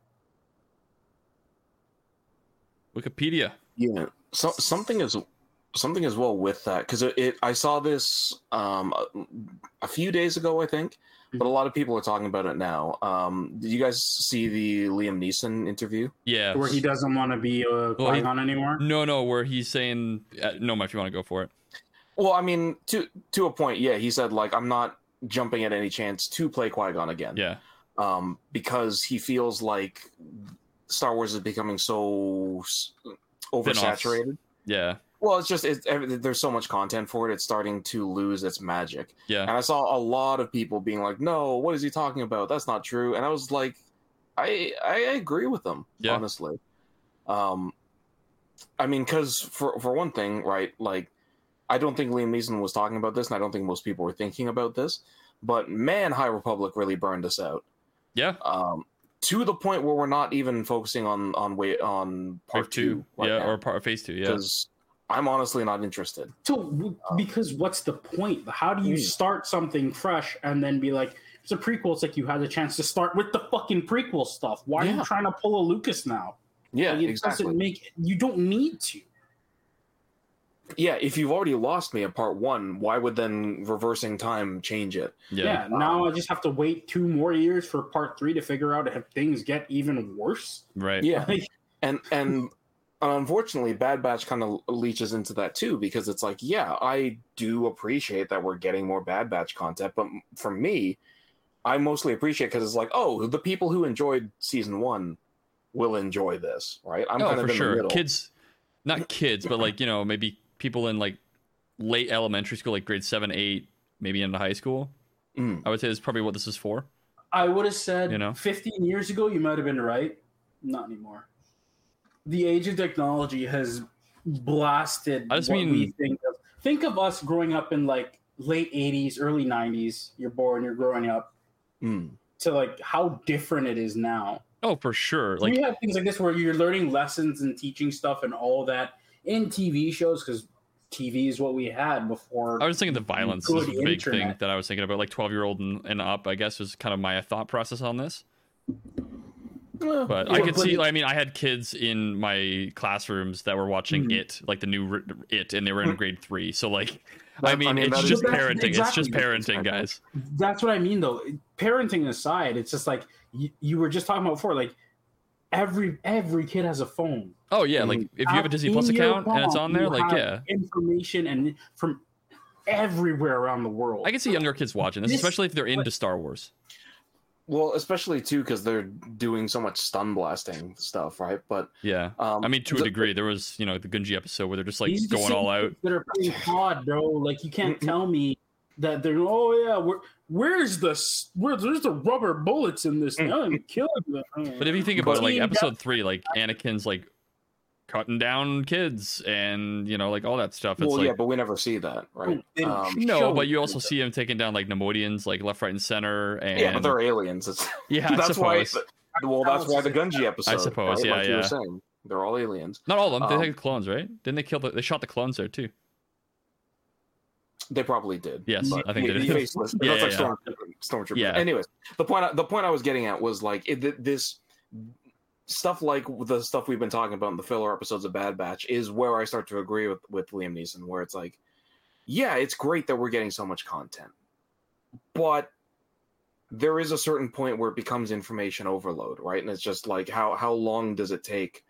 Wikipedia. Yeah, so, something is something as well with that because it, it I saw this um a, a few days ago I think, but a lot of people are talking about it now. Um, did you guys see the Liam Neeson interview? Yeah. where he doesn't want to be a Well, he- Qui-Gon anymore. No, no, where he's saying, uh, no, if you want to go for it. Well, I mean, to to a point, yeah. He said like I'm not jumping at any chance to play Qui Gon again. Yeah. Um, because he feels like Star Wars is becoming so oversaturated. Yeah. Well, it's just it's, there's so much content for it; it's starting to lose its magic. Yeah. And I saw a lot of people being like, "No, what is he talking about? That's not true." And I was like, "I I agree with them, Yeah. honestly." Um, I mean, because for for one thing, right? Like, I don't think Liam Neeson was talking about this, and I don't think most people were thinking about this. But man, High Republic really burned us out Yeah. um, to the point where we're not even focusing on on wait on part Wave two. right yeah. now, Or part phase two. Yeah. because I'm honestly not interested. So, because what's the point? How do you Hmm. start something fresh and then be like, it's a prequel? It's like you had a chance to start with the fucking prequel stuff. Why are you trying to pull a Lucas now? Yeah, Like, it exactly. doesn't make. You don't need to. Yeah, if you've already lost me at part one, why would then reversing time change it? yeah. Yeah. Now I just have to wait two more years for part three to figure out if things get even worse. Right. Yeah, [laughs] and and unfortunately, Bad Batch kind of leeches into that too because it's like, yeah, I do appreciate that we're getting more Bad Batch content, but for me, I mostly appreciate because it's like, oh, the people who enjoyed season one will enjoy this, right? I'm oh, kind of for in the sure. middle. Kids, not kids, but like, you know, maybe people in like late elementary school, like grade seven, eight, maybe into high school. Mm. I would say is probably what this is for. I would have said You know? 15 years ago, you might have been right. Not anymore. The age of technology has blasted I just what we mean- think of. Think of us growing up in like late 80s, early 90s. You're born, you're growing up Mm. to like how different it is now. Oh, for sure. we Like, have things like this where you're learning lessons and teaching stuff and all that in TV shows because TV is what we had before. I was thinking the violence Good is a big thing that I was thinking about. Like twelve year old and, and up, I guess was kind of my thought process on this. But I Yeah, could but see. it- I mean, I had kids in my classrooms that were watching Mhm. it, like the new r- it, and they were in grade three. So like, I mean, I mean, it's that just is- parenting. It's just parenting, guys. That's what I mean, though. Parenting aside, it's just like you, you were just talking about before. Like every every kid has a phone. Oh yeah, like if you have a Disney Plus In your account and it's on there, like yeah, information and from everywhere around the world. I can see younger kids watching this, This- especially if they're into Star Wars. Well, especially too because they're doing so much stun blasting stuff, right? But Yeah, um, I mean, to a the- degree, there was you know the Gunji episode where they're just like These are the going all out. that are playing COD, bro. Like you can't tell me that they're oh yeah, where, where's the s- where there's the rubber bullets in this? Mm. Now I'm killing them. But if you think about it, like episode three, like Anakin's like cutting down kids and you know like all that stuff. It's well, like yeah, but we never see that, right? Um, no, but you also see him taking down like Neimoidians, like left, right, and center. And yeah, but they're aliens. It's, [laughs] yeah, that's why. suppose. Well, that's why the Gunji episode. I suppose, right? yeah, like you were yeah. saying, they're all aliens. Not all of them. They Um, take the clones, right? Didn't they kill the? They shot the clones there too. They probably did. Yes, but I think they the did. [laughs] faceless- Yeah, that's like yeah, Stormtrooper. Stormtrooper. Yeah. Anyways, the point I- the point I was getting at was like it, this stuff like the stuff we've been talking about in the filler episodes of Bad Batch is where I start to agree with with Liam Neeson, where it's like, yeah, it's great that we're getting so much content, but there is a certain point where it becomes information overload, right? And it's just like how how long does it take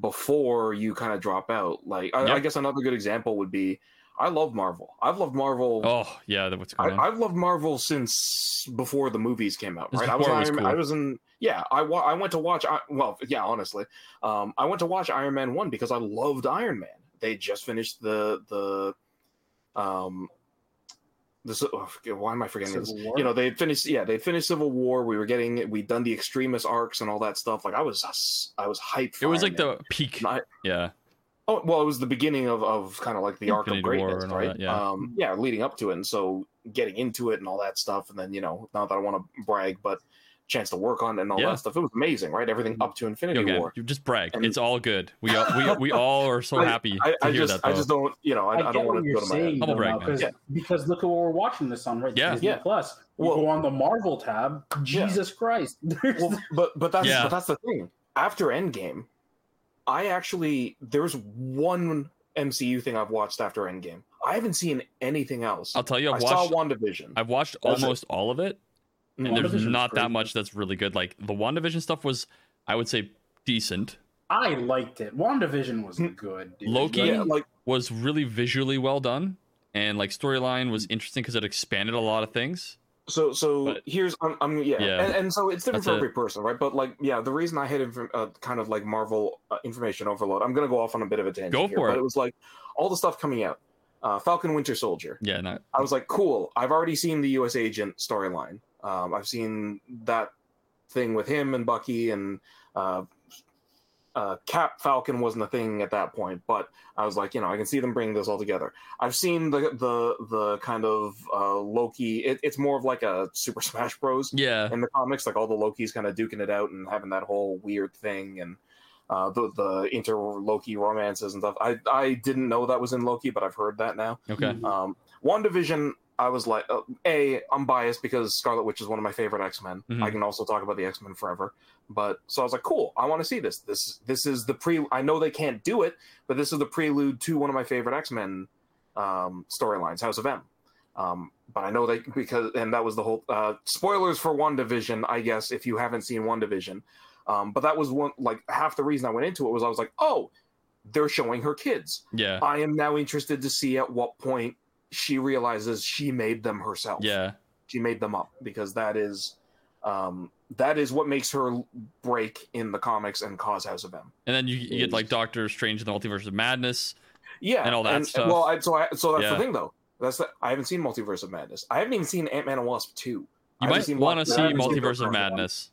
before you kind of drop out? Like I, I guess another good example would be I love Marvel. I've loved Marvel. Oh yeah, that- what's I, going on? I've loved Marvel since before the movies came out. This Right, I was, was Iron, cool. I was in. Yeah, I wa- I went to watch. Well, yeah, honestly, um, I went to watch Iron Man one because I loved Iron Man. They just finished the the, um, this. Oh, why am I forgetting this? Civil War? You know, they finished. Yeah, they finished Civil War. We were getting. We'd done the extremist arcs and all that stuff. Like I was, I was hyped. For it was Iron like Man. the peak. I- Yeah, Oh well, it was the beginning of, of kind of like the arc of Infinity War greatness, and all right? that, yeah. Um, yeah, leading up to it, and so getting into it and all that stuff, and then you know, not that I want to brag, but chance to work on it and all Yeah. that stuff. It was amazing, right? Everything up to Infinity okay. War. You just brag. And- it's all good. We all we, we [laughs] all are so happy I, to I hear just, that. I just don't, you know, I, I, I, don't want what to you're go to my head. saying though, brag, now, man. 'cause- Yeah. because look at what we're watching this on right Yeah. Disney Yeah. Plus. You Well- go on the Marvel tab. Yeah. Jesus Christ! [laughs] Well, but but that's Yeah. but that's the thing. After Endgame, I actually there's one MCU thing I've watched after Endgame. I haven't seen anything else. I'll tell you, I I've saw watched. WandaVision. I've watched That's it. almost all of it, mm. and there's WandaVision's not that much that's really good. Like the WandaVision stuff was, I would say, decent. I liked it. WandaVision was hmm. good. dude. Loki- yeah, like Was really visually well done, and like storyline was interesting because it expanded a lot of things. So so But- here's I'm, I'm yeah, Yeah. And, and so it's different That's for it. every person, right? But like yeah, the reason I had inf- uh, kind of like Marvel uh, information overload. I'm gonna go off on a bit of a tangent. Go here, for But it. it was like all the stuff coming out. Uh, Falcon Winter Soldier. Yeah, not I was like, cool. I've already seen the U.S. Agent storyline. Um, I've seen that thing with him and Bucky and uh, uh, Cap Falcon wasn't a thing at that point, but I was like, you know, I can see them bringing this all together. I've seen the the the kind of uh, Loki. It, it's more of like a Super [laughs] Smash Bros. yeah. in the comics, like all the Lokis kind of duking it out and having that whole weird thing and. Uh, the the inter Loki romances and stuff. I I didn't know that was in Loki, but I've heard that now. Okay. Um, WandaVision, I was like, uh, A, I'm biased because Scarlet Witch is one of my favorite X Men. Mhm. I can also talk about the X Men forever. But so I was like, cool, I want to see this. This this is the pre. I know they can't do it, but this is the prelude to one of my favorite X Men um, storylines, House of M. Um, but I know they because and that was the whole uh, spoilers for WandaVision, I guess, if you haven't seen WandaVision. Um, but that was one like half the reason I went into it was I was like, oh, they're showing her kids. Yeah. I am now interested to see at what point she realizes she made them herself. Yeah. She made them up because that is um that is what makes her break in the comics and cause House of M. And then you, you get like Doctor Strange in the Multiverse of Madness. Yeah. And all that stuff. Well, I, so I, so that's Yeah. the thing though. That's the, I haven't seen Multiverse of Madness. I haven't even seen Ant Man and Wasp 2. You I might want to see I haven't seen Multiverse of Black Panther. Madness.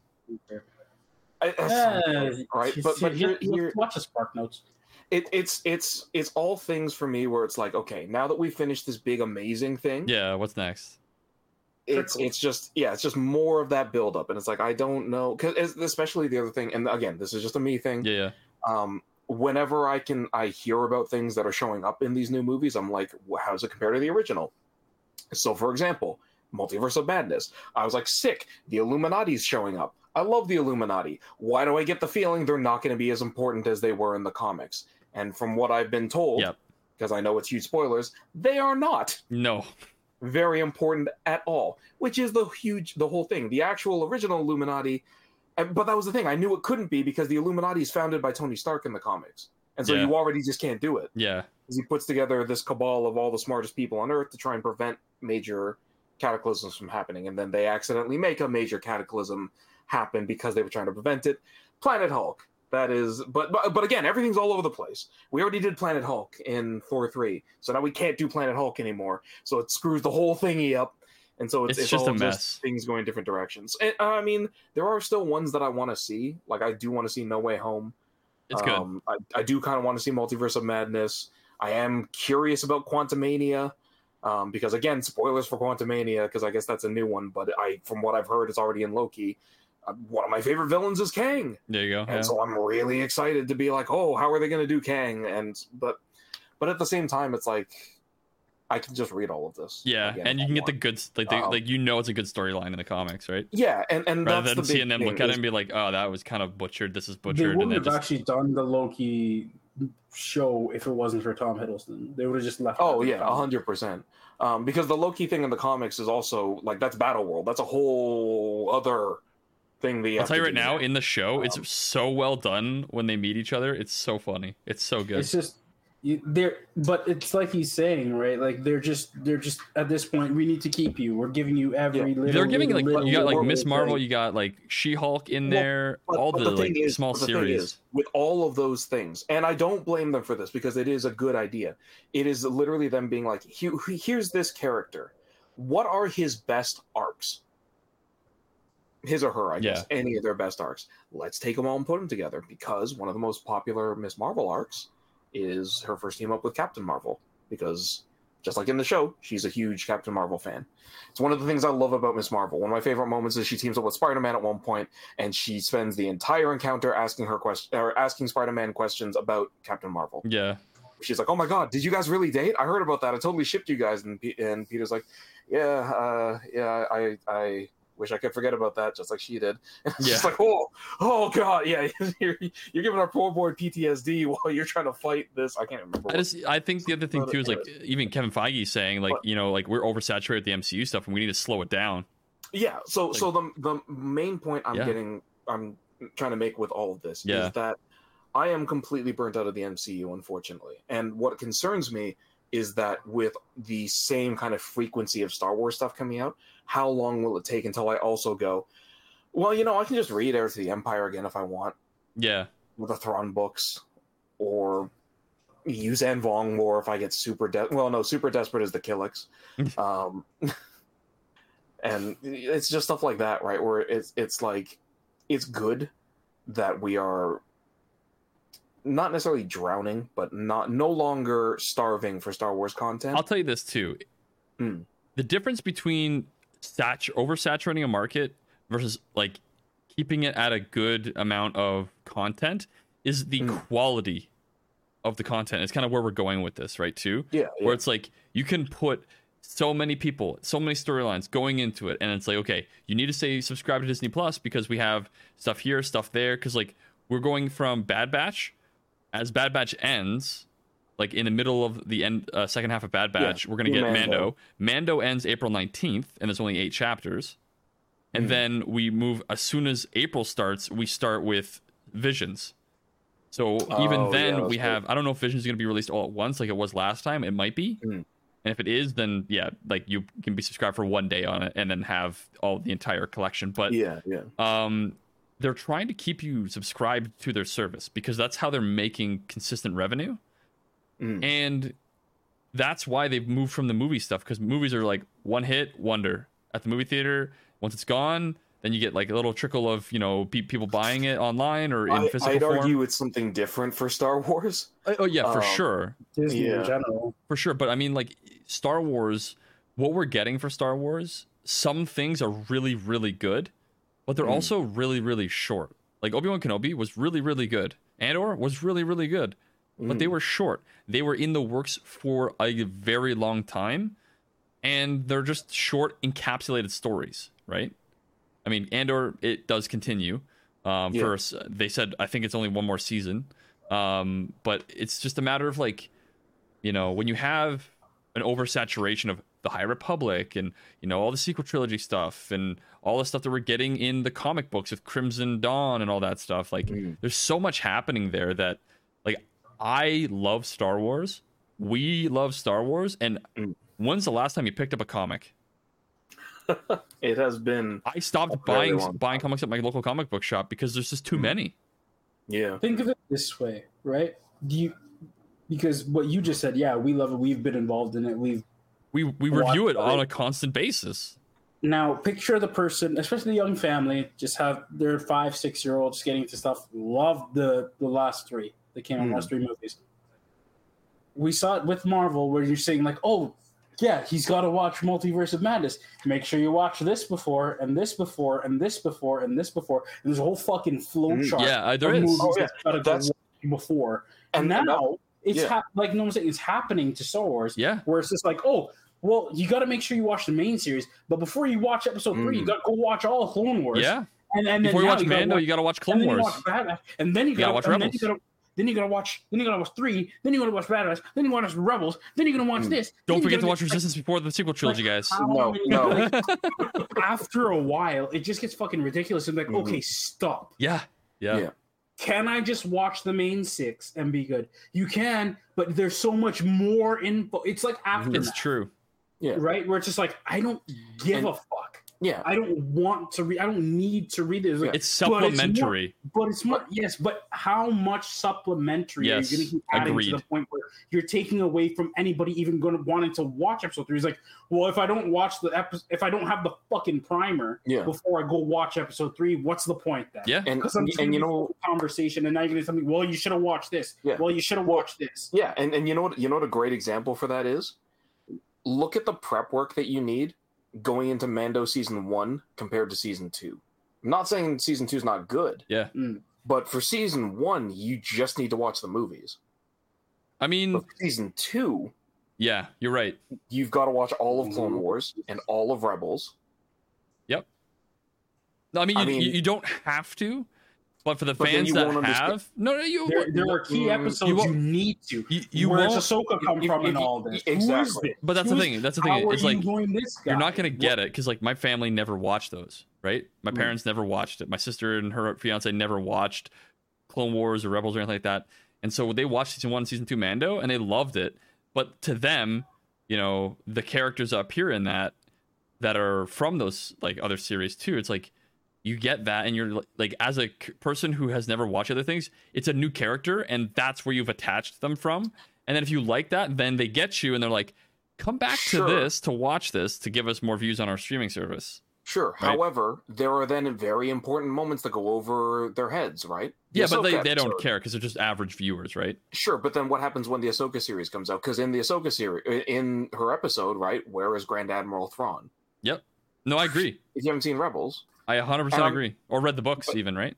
I- Yeah, right, but- but you- here- here- watch the Spark Notes. It, it's it's it's all things for me where it's like, okay, now that we finished this big amazing thing, Yeah. What's next? it's Trickle. it's just yeah it's just more of that build up and it's like i don't know because especially the other thing and again this is just a me thing Yeah. Yeah. um whenever I can I hear about things that are showing up in these new movies, I'm like, "Wh- how does it compare to the original? So, for example, Multiverse of Madness, I was like, sick. The Illuminati's showing up. I love the Illuminati. Why do I get the feeling they're not going to be as important as they were in the comics? And from what I've been told, Yep. because I know it's huge spoilers, they are not No. very important at all, which is the huge the whole thing. The actual original Illuminati, but that was the thing. I knew it couldn't be because the Illuminati is founded by Tony Stark in the comics, and so Yeah. you already just can't do it. Yeah. 'Cause He puts together this cabal of all the smartest people on Earth to try and prevent major cataclysms from happening, and then they accidentally make a major cataclysm happen because they were trying to prevent it. Planet Hulk. That is, but, but but again, everything's all over the place. We already did Planet Hulk in Thor three, so now we can't do Planet Hulk anymore. So it screws the whole thingy up, and so it's, It's it's, just a mess. things going different directions. And, uh, I mean, there are still ones that I want to see. Like I do want to see No Way Home. It's good. Um, I, I do kind of want to see Multiverse of Madness. I am curious about Quantumania. Um, because again, spoilers for Quantumania, because I guess that's a new one. But I, from what I've heard, it's already in Loki. Uh, one of my favorite villains is Kang, There you go. and Yeah. so I'm really excited to be like, oh, how are they going to do Kang? And but, but at the same time, it's like I can just read all of this. Yeah, again and you can get the want. good, like, they, Um, like you know, it's a good storyline in the comics, right? yeah, and and Rather that's than the seeing them look at it is- and be like, "Oh, that was kind of butchered. This is butchered," and wouldn't have just actually done the Loki show if it wasn't for Tom Hiddleston. They would have just left. Oh yeah, alone. hundred percent. Um, because the Loki thing in the comics is also like that's Battle World. That's a whole other thing. The I'll tell you right now, in the show, it's Um, so well done when they meet each other. It's so funny. It's so good. It's just you, they're, but it's like he's saying, right? Like they're just, they're just at this point. We need to keep you. We're giving you every. Yeah. Little, They're giving little, like little, you got like little Miss thing. Marvel, you got like She Hulk in Well, there, But- all but the, thing like is- small the series. is, with all of those things, and I don't blame them for this because it is a good idea. It is literally them being like, "Here's this character. What are his best arcs? His or her, I guess. Any of their best arcs. Let's take them all and put them together because one of the most popular Miss Marvel arcs is her first team up with Captain Marvel because." Just like in the show, she's a huge Captain Marvel fan. It's one of the things I love about Miss Marvel. One of my favorite moments is she teams up with Spider Man at one point, and she spends the entire encounter asking her question or asking Spider-Man questions about Captain Marvel. Yeah, She's like, "Oh my god, did you guys really date? I heard about that. I totally shipped you guys." And, Pe- and Peter's like, "Yeah, uh, yeah, I, I wish I could forget about that, just like she did." [laughs] And it's just like, "Oh, oh god, yeah, [laughs] you're, you're giving our poor boy PTSD while you're trying to fight this." I can't remember. I just I think the other thing too is like even Kevin Feige saying like you know like we're oversaturated with the MCU stuff and we need to slow it down. yeah so Like- so the the main point i'm Yeah. getting i'm trying to make with all of this Yeah. is that i am completely burnt out of the mcu unfortunately and what concerns me is that with the same kind of frequency of star wars stuff coming out how long will it take until i also go well you know i can just read heir to the empire again if i want Yeah, with the Thrawn books, or Yuuzhan Vong more if I get super de- well, no, super desperate is the Killiks. [laughs] um, and it's just stuff like that, right? Where it's it's like it's good that we are not necessarily drowning, but not no longer starving for Star Wars content. I'll tell you this too. Hmm. The difference between sat- oversaturating a market versus like keeping it at a good amount of content is the Hmm. quality of the content. It's kind of where we're going with this, right? Too. yeah, yeah. where it's like you can put so many people, so many storylines going into it, and it's like, okay, you need to say subscribe to Disney Plus because we have stuff here, stuff there, because like we're going from Bad Batch, as Bad Batch ends, like in the middle of the end, uh, second half of Bad Yeah, Batch, we're gonna get Mando. Mando. Mando ends April nineteenth, and there's only eight chapters, and Mhm. then we move as soon as April starts, we start with Visions. So even Oh, then, yeah, we right. have. I don't know if Visions is going to be released all at once, like it was last time. It might be, Mm. and if it is, then yeah, like you can be subscribed for one day on it, and then have all the entire collection. But yeah, yeah. um, they're trying to keep you subscribed to their service because that's how they're making consistent revenue, Mm. and that's why they've moved from the movie stuff because movies are like one hit wonder at the movie theater. Once it's gone, then you get like a little trickle of you know pe- people buying it online or in I, physical I'd form. argue it's something different for Star [laughs] Wars. Oh, oh, yeah, for Um, sure, Disney Yeah. in general. for sure. But I mean, like Star Wars, what we're getting for Star Wars, some things are really, really good, but they're Mm. also really, really short. Like Obi Wan Kenobi was really, really good, Andor was really really good, but they were short. They were in the works for a very long time, and they're just short encapsulated stories, right? I mean, Andor it does continue. Um, Yeah. First, they said I think it's only one more season, um, but it's just a matter of like, you know, when you have an oversaturation of the High Republic and you know all the sequel trilogy stuff and all the stuff that we're getting in the comic books with Crimson Dawn and all that stuff. Like, there's so much happening there that, like, I love Star Wars. We love Star Wars. And Mm. when's the last time you picked up a comic? [laughs] It has been I stopped buying buying comics at my local comic book shop because there's just too many. yeah. Think of it this way, right? Do you because what you just said, yeah, we love it. We've been involved in it. We've We we Watch review it it. on a constant basis. now picture the person, especially the young family, just have their five, six year olds getting into stuff. Love the the last three that came out, Mm. last three movies. We saw it with Marvel, where you're saying like, oh, yeah, he's got to watch Multiverse of Madness. Make sure you watch this before, and this before, and this before, and this before. And there's a whole fucking flow Mm, chart. Yeah, there of is. movies Oh, yeah. that's gotta That's- before. And And, and that- now it's yeah. hap- like no one's saying it's happening to Star Wars. Yeah. Where it's just like, oh, well, you got to make sure you watch the main series, but before you watch episode three, you Mm. got to go watch all of Clone Wars. Yeah. And, and then Before you watch gotta Mando, watch- you got to watch Clone then Wars. watch Bad Batch, and then you gotta watch and then Rebels. you gotta, then you gotta watch. Then you gotta watch three. Then you gotta watch Bad Batch. Then you gotta watch Rebels. Then you're gonna watch Mm. this. Don't forget to watch get- Resistance before the sequel trilogy, guys. No, no. [laughs] after a while, it just gets fucking ridiculous. And like, Mhm. okay, stop. Yeah. Yeah. Yeah. Can I just watch the main six and be good? You can, but there's so much more info. It's like after It's true. Yeah. right? Where it's just like I don't give And- a fuck. Yeah. I don't want to read. I don't need to read this. Like, It's but more- supplementary. But it's more yes. But how much supplementary Yes, are you going to keep adding to the point where you're taking away from anybody even going to wanting to watch episode three? It's like, well, if I don't watch the episode, if I don't have the fucking primer Yeah. before I go watch episode three, what's the point then? Yeah. And Because I'm just and you know conversation, and now you're going to tell me, well, you should have watched this. Yeah. Well, you should have watched this. Yeah, and, and you know what you know what a great example for that is? Look at the prep work that you need going into Mando season one compared to season two. I'm not saying season two is not good, Yeah. Mm. but for season one, you just need to watch the movies. I mean, for season two, yeah, you're right. you've got to watch all of Clone Mhm. Wars and all of Rebels. No, I mean, I you, mean- you, you don't have to, but for the But fans that won't understand- have, no, no, you, There, there are key Mm, episodes you you, need to. you, you Where won't. does Ahsoka come if- from if and all this? exactly. Who is But that's the thing. That's the thing. are It's like doing this guy? you're not gonna get it because like my family never watched those, right? My Mm. parents never watched it. My sister and her fiance never watched Clone Wars or Rebels or anything like that. And so they watched season one, season two Mando, and they loved it. But to them, you know, the characters that appear in that that are from those like other series too. It's like you get that, and you're like, as a c- person who has never watched other things, it's a new character, and that's where you've attached them from. And then if you like that, then they get you, and they're like, come back Sure. to this to watch this to give us more views on our streaming service. Sure. Right. However, there are then very important moments that go over their heads, right? The Yeah, but they, they don't episode. care because they're just average viewers, right? Sure, but then what happens when the Ahsoka series comes out? Because in the Ahsoka series, in her episode, right, where is Grand Admiral Thrawn? Yep no, I agree. If you haven't seen Rebels, I 100% Um, agree. Or read the books, but- even, right?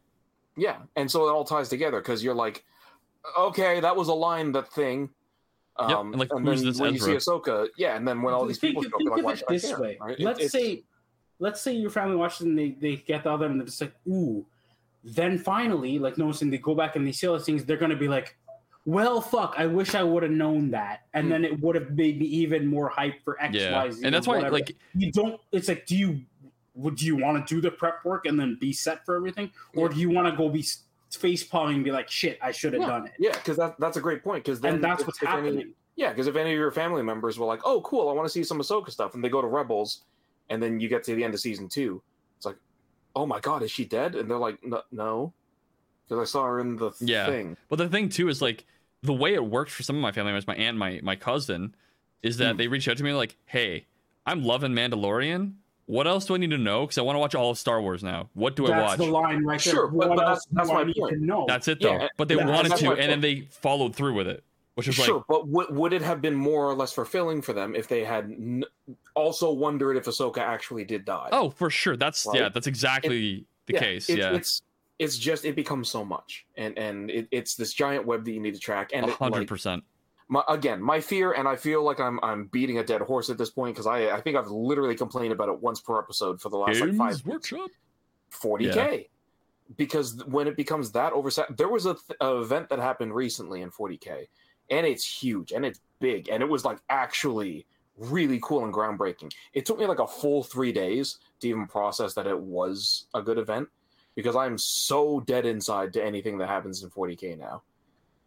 yeah, and so it all ties together because you're like, okay, that was a line, that thing. Yep, Um, and like, and who's then this when you see Ezra? Ahsoka, yeah, and then when all these think, people show up, think you're like, of it this care? way. Right? Let's it's- say, let's say your family watches and they, they get the other and they're just like, ooh. Then finally, like noticing they go back and they see all these things, they're gonna be like, well, fuck, I wish I would have known that, and Hmm. then it would have made me even more hype for X, Yeah. Y, Z, And that's why, whatever. like, you don't. It's like, do you would do you want to do the prep work and then be set for everything, or Yeah. do you want to go be face palming and be like, shit, I should have Yeah. done it? yeah, because that, that's a great point. Because then and that's if- what's if any- happening. Yeah, because if any of your family members were like, "Oh, cool, I want to see some Ahsoka stuff," and they go to Rebels, and then you get to the end of season two, it's like, "Oh my god, is she dead?" And they're like, "No, no, because I saw her in the Yeah. thing." But the thing, too, is like the way it worked for some of my family members, my aunt, my, my cousin, is that Hmm. they reach out to me like, hey, I'm loving Mandalorian. What else do I need to know? Because I want to watch all of Star Wars now. What do I watch? That's watch? the line right there. Sure, but- What but else that's- that's do I my need to point. know? That's it, though. Yeah, but they wanted to, and then they followed through with it, which is sure, like, but would would it have been more or less fulfilling for them if they had n- also wondered if Ahsoka actually did die? oh, for sure. That's Right? yeah, that's exactly the Yeah, case. it- yeah, it's it's just it becomes so much, and and it, it's this giant web that you need to track, and A it, hundred like, percent. My, again, my fear, and I feel like I'm I'm beating a dead horse at this point because I I think I've literally complained about it once per episode for the last like five weeks. Workshop. 40k because when it becomes that oversat there was a, th- a event that happened recently in 40k and it's huge and it's big and it was like actually really cool and groundbreaking. It took me like a full three days to even process that it was a good event because i'm so dead inside to anything that happens in 40k now.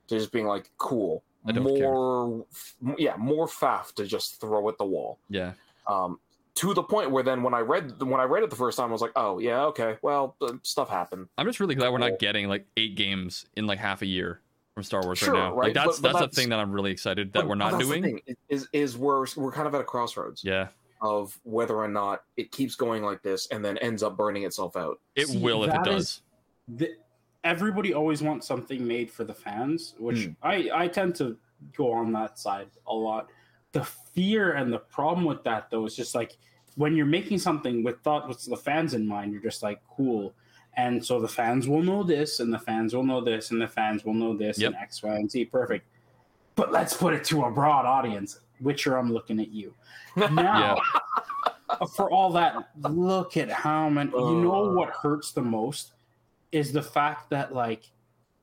To just being like cool I don't care. more f- yeah more faff to just throw at the wall Yeah. um, to the point where then when I read when I read it the first time, I was like, oh yeah, okay, well, stuff happened. I'm just really glad we're not getting like eight games in like half a year from Star Wars Sure, right now. right, Like that's but- but that's, that's- the thing that I'm really excited that But- we're not that's the doing. thing, is is we're we're kind of at a crossroads Yeah. of whether or not it keeps going like this and then ends up burning itself out. It See, will if it does. is- the, everybody always wants something made for the fans, which Hmm. I, I tend to go on that side a lot. The fear and the problem with that, though, is just like when you're making something with thought with the fans in mind, you're just like, cool. And so the fans will know this, and the fans will know this, and the fans will know this, Yep. and X, Y, and Z. Perfect. But let's put it to a broad audience. Witcher, I'm looking at you. [laughs] Now, for all that, look at how many. You know what hurts the most is the fact that like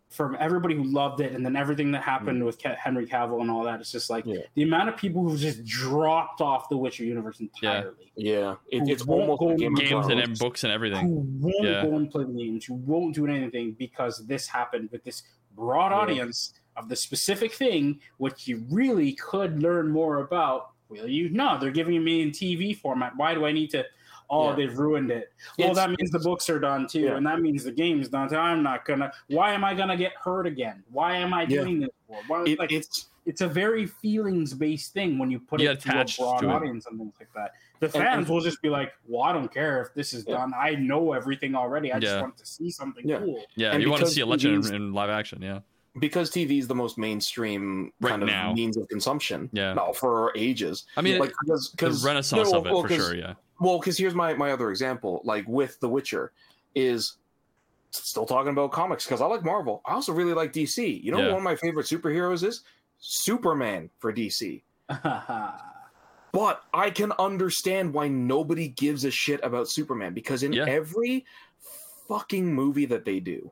from everybody who loved it, and then everything that happened mm. with Henry Cavill and all that, it's just like Yeah. the amount of people who just dropped off the Witcher universe entirely. Yeah, it, it's won't almost go like Game Games and, Thrones. and books and everything. Who won't Yeah. go and play the games? Who won't do anything because this happened with this broad Yeah. audience of the specific thing, which you really could learn more about. Will you? No, they're giving me in TV format. Why do I need to? Oh, Yeah. they've ruined it. Well, It's- that means the books are done too, Yeah. and that means the game's done too. I'm not gonna. Why am I gonna get hurt again? Why am I Yeah. doing this for? Why, It- like, it's it's a very feelings based thing when you put You it get to a attached broad to audience and things like that. The fans and- will just be like, "Well, I don't care if this is Yeah. done. I know everything already. I just want to see something Yeah. cool." Yeah, And you want to see a legend TVs in, in live action. Yeah. because TV is the most mainstream Right kind of now. means of consumption. Yeah. no, for ages. I mean, like because the because renaissance no, of it well, for 'cause- sure. Yeah. Well, because here's my my other example, like with The Witcher, is still talking about comics because I like Marvel. I also really like DC. You know, Yeah. what one of my favorite superheroes is Superman for DC. [laughs] But I can understand why nobody gives a shit about Superman because in Yeah. every fucking movie that they do,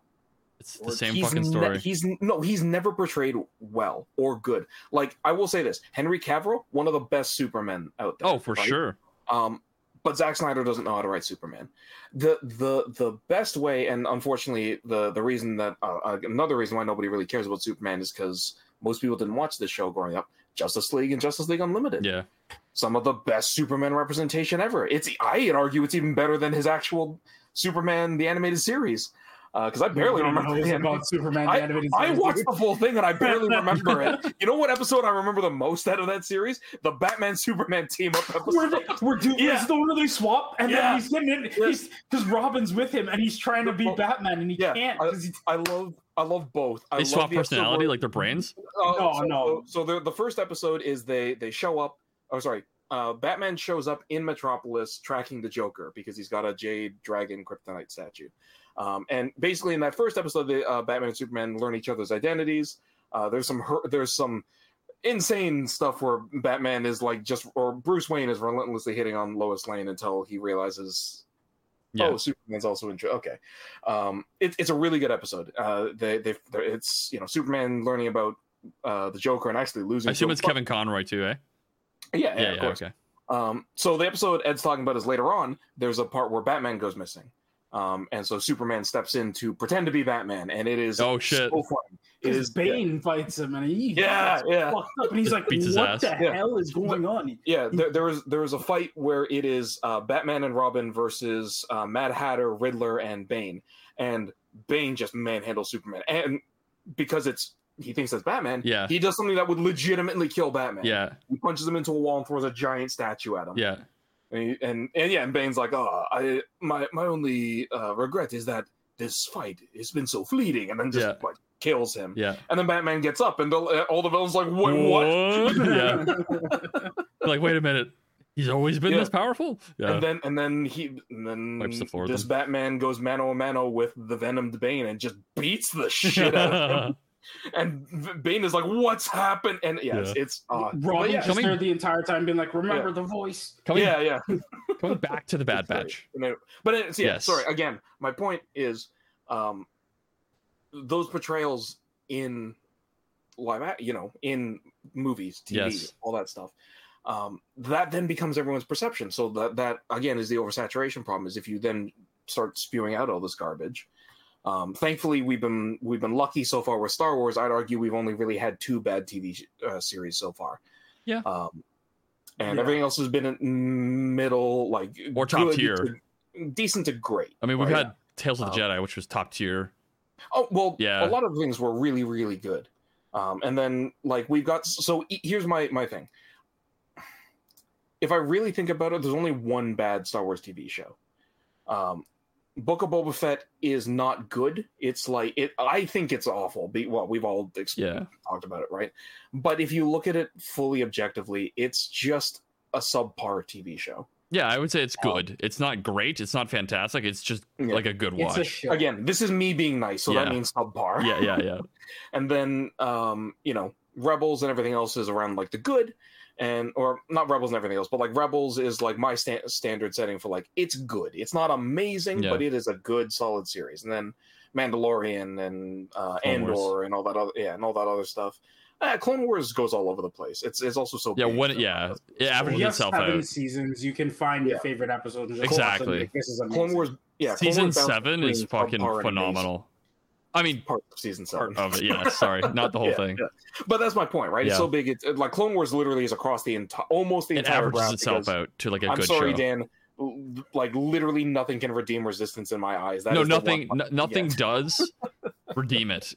It's the same fucking ne- story. he's no, he's never portrayed well or good. Like I will say this, Henry Cavill, one of the best Supermen out there. oh, for right? sure. Um, but Zack Snyder doesn't know how to write Superman. The the the best way, and unfortunately, the the reason that uh, uh, another reason why nobody really cares about Superman is because most people didn't watch this show growing up. Justice League and Justice League Unlimited, Yeah. some of the best Superman representation ever. It's I'd argue it's even better than his actual Superman the animated series because I barely remember. It was the about Superman. I, animated I watched the full thing and I barely [laughs] remember it. You know what episode I remember the most out of that series? The Batman Superman team up episode. Where they, we're doing Yeah. this is the one where they swap, and Yeah. then he's getting in. Yeah. He's because Robin's with him, and he's trying to be Well, Batman, and he yeah, can't I- he I love I love both. I They love swap the personality, where- like their brains. Uh, No, so, no. So the the first episode is they they show up. Oh, sorry. Uh, Batman shows up in Metropolis tracking the Joker because he's got a Jade Dragon Kryptonite statue. Um, and basically, in that first episode, the uh, Batman and Superman learn each other's identities. Uh, there's some there's some insane stuff where Batman is like just or Bruce Wayne is relentlessly hitting on Lois Lane until he realizes Yeah. Oh, Superman's also in. Okay, um, it, it's a really good episode. Uh, they they it's you know Superman learning about uh, the Joker and actually losing. I assume it's Kevin Conroy too, eh? Yeah, yeah, Yeah, of yeah, course. okay. Um, so the episode Ed's talking about is later on. There's a part where Batman goes missing, um, and so Superman steps in to pretend to be Batman, and it is Oh, shit. so fun. It Because is Bane fights him, and he Yeah, gets yeah. fucked up, and he's like, Beats his "What ass. the Yeah. hell is going on?" Yeah, there, there was there was a fight where it is uh, Batman and Robin versus uh, Mad Hatter, Riddler, and Bane, and Bane just manhandles Superman, and because it's he thinks that's Batman, Yeah. he does something that would legitimately kill Batman. Yeah. he punches him into a wall and throws a giant statue at him. Yeah. And he- and, and yeah, and Bane's like, oh, I my my only uh, regret is that this fight has been so fleeting, and then just Yeah. like kills him, Yeah. and then Batman gets up, and the, all the villains like, what? what? [laughs] yeah. like, wait a minute. He's always been Yeah. this powerful. Yeah. And then and then he and then the this. Batman goes mano a mano with the Venomed Bane and just beats the shit out of him. [laughs] And Bane is like, "What's happened?" And yes, Yeah. it's uh, but Robin yeah, just coming- there the entire time being like, remember Yeah. the voice. coming, yeah, yeah. [laughs] coming back to the Bad Batch. But it's, yeah, Yes. sorry. Again, my point is, um, those portrayals in live, act- you know, in movies, TV, Yes. all that stuff. Um, that then becomes everyone's perception. So that that again is the oversaturation problem. Is if you then start spewing out all this garbage. Um, thankfully, we've been we've been lucky so far with Star Wars. I'd argue we've only really had two bad TV sh- uh, series so far. Yeah. Um, and Yeah. everything else has been in middle, like Or top tier. to- decent to great. I mean, we've right? had Tales of the Um, Jedi, which was top tier. Oh well, Yeah. A lot of things were really, really good. Um, and then like we've got so here's my my thing. If I really think about it, there's only one bad Star Wars TV show. Um, Book of Boba Fett is not good. It's like it. I think it's awful. Be, well, we've all Yeah. talked about it, right? But if you look at it fully objectively, it's just a subpar TV show. Yeah, I would say it's good. It's not great. It's not fantastic. It's just Yeah. like a good It's a watch. Again, this is me being nice, so that Yeah. means subpar. yeah, yeah, yeah. [laughs] and then um you know rebels and everything else is around like the good and or not rebels and everything else but like rebels is like my sta- standard setting for like it's good it's not amazing Yeah. but it is a good solid series and then mandalorian and uh andor Wars. and all that other yeah and all that other stuff uh, Clone Wars goes all over the place. It's it's also so Yeah, big. when yeah, it averages You have itself seven out. seasons. You can find your favorite episodes. and just watch them. Exactly. This is amazing. Clone Wars, yeah, Clone Season Wars seven is fucking subpar and amazing phenomenal. I mean, Part of season seven. part of it. Yeah, sorry, not the [laughs] whole Yeah, thing. yeah. But that's my point, right? It's so big. It's like Clone Wars literally is across the entire, almost the It entire averages route itself out to like a I'm good sorry, show. Dan. Like literally nothing can redeem Resistance in my eyes. That no, nothing. n- nothing does redeem it.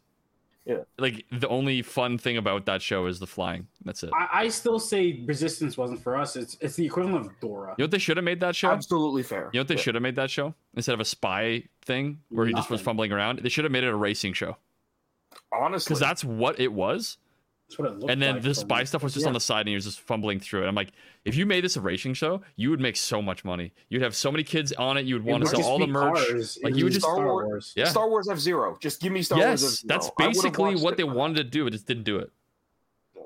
Yeah. Like the only fun thing about that show is the flying. That's it. I, I still say Resistance wasn't for us. It's it's the equivalent of Dora. You know what they should have made that show? Absolutely fair. You know what they Yeah. should have made that show instead of a spy thing where he just was fumbling around. They should have made it a racing show Honestly, because that's what it was. That's what it looked And then like the from- spy stuff was just Yeah. on the side, and he was just fumbling through it. I'm like, if you made this a racing show, you would make so much money. You'd have so many kids on it. You would want to sell all the merch. cars. Like, It you would would just- Star Star Wars- Wars. Yeah. Star Wars F Zero. Just give me Star Wars. yes, that's basically watched what it. they wanted to do, It just didn't do it.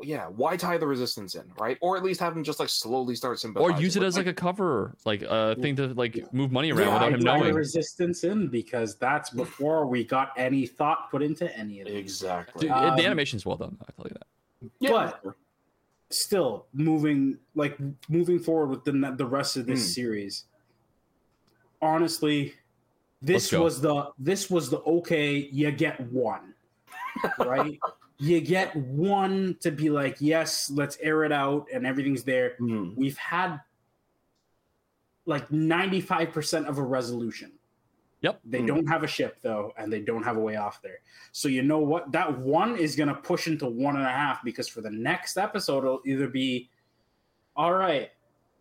Yeah, why tie the Resistance in, right? Or at least have him just like slowly start Or use it as like a cover, like a thing to like move money around Yeah, without him I tie the knowing. Resistance in because that's before we got any thought put into any of it. exactly. Dude, Um, the animation's well done. I tell you that. Yeah. but- Still moving like moving forward with the the rest of this Hmm. series. Honestly, this was the this was the okay. You get one, right? [laughs] you get one to be like, yes, let's air it out, and everything's there. Hmm. we've had like 95% of a resolution. Yep. They Hmm. don't have a ship though, and they don't have a way off there. So you know what? That one is gonna push into one and a half because for the next episode it'll either be all right,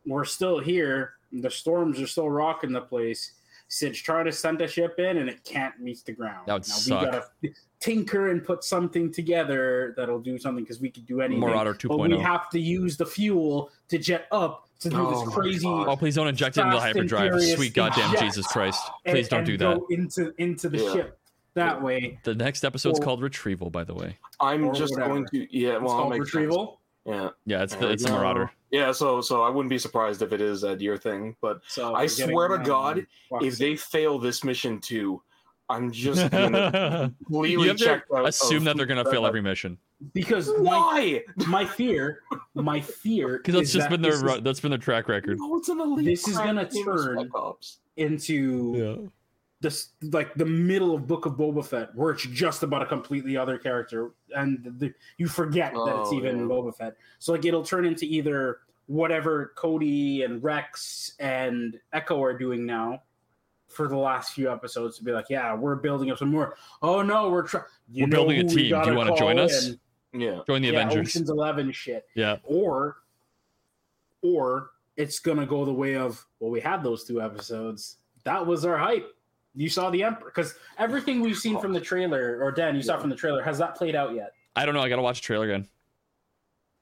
we're still here, the storms are still rocking the place. Cid's trying to send a ship in and it can't reach the ground. That would now suck. we gotta tinker and put something together that'll do something because we could do anything. Marauder But we oh. have to use the fuel to jet up to do Oh this crazy. Oh, please don't inject it into the hyperdrive. Sweet goddamn inject. Jesus Christ. and- Please don't and do that. Go into into the Yeah. ship that way. The next episode's Or- called Retrieval, by the way. I'm just whatever. going to yeah. It's Well, I'll called make retrieval. Yeah, Yeah, it's There the it's the we. Marauder. Uh, yeah. So so I wouldn't be surprised if it is uh, a deer thing, but So I swear to God, if they fail this mission too, I'm just [laughs] gonna you completely have check to out. assume of- that they're gonna fail every mission because Why? my fear, my fear [laughs] because that's just that been their this is that's been their track record. No, it's an elite. This is gonna turn- into Yeah. This like the middle of Book of Boba Fett, where it's just about a completely other character, and the, you forget that it's Oh, even yeah. Boba Fett. So like it'll turn into either whatever Cody and Rex and Echo are doing now for the last few episodes to be like, yeah, we're building up some more. Oh no, we're trying. We're building a team. Do you wanna join us? Yeah. Join the yeah, Avengers. Ocean's Eleven shit. Yeah. Or, or it's gonna go the way of well, we had those two episodes. That was our hype. You saw the Emperor because everything we've seen from the trailer, or Dan, you saw from the trailer, has that played out yet? I don't know. I gotta watch the trailer again.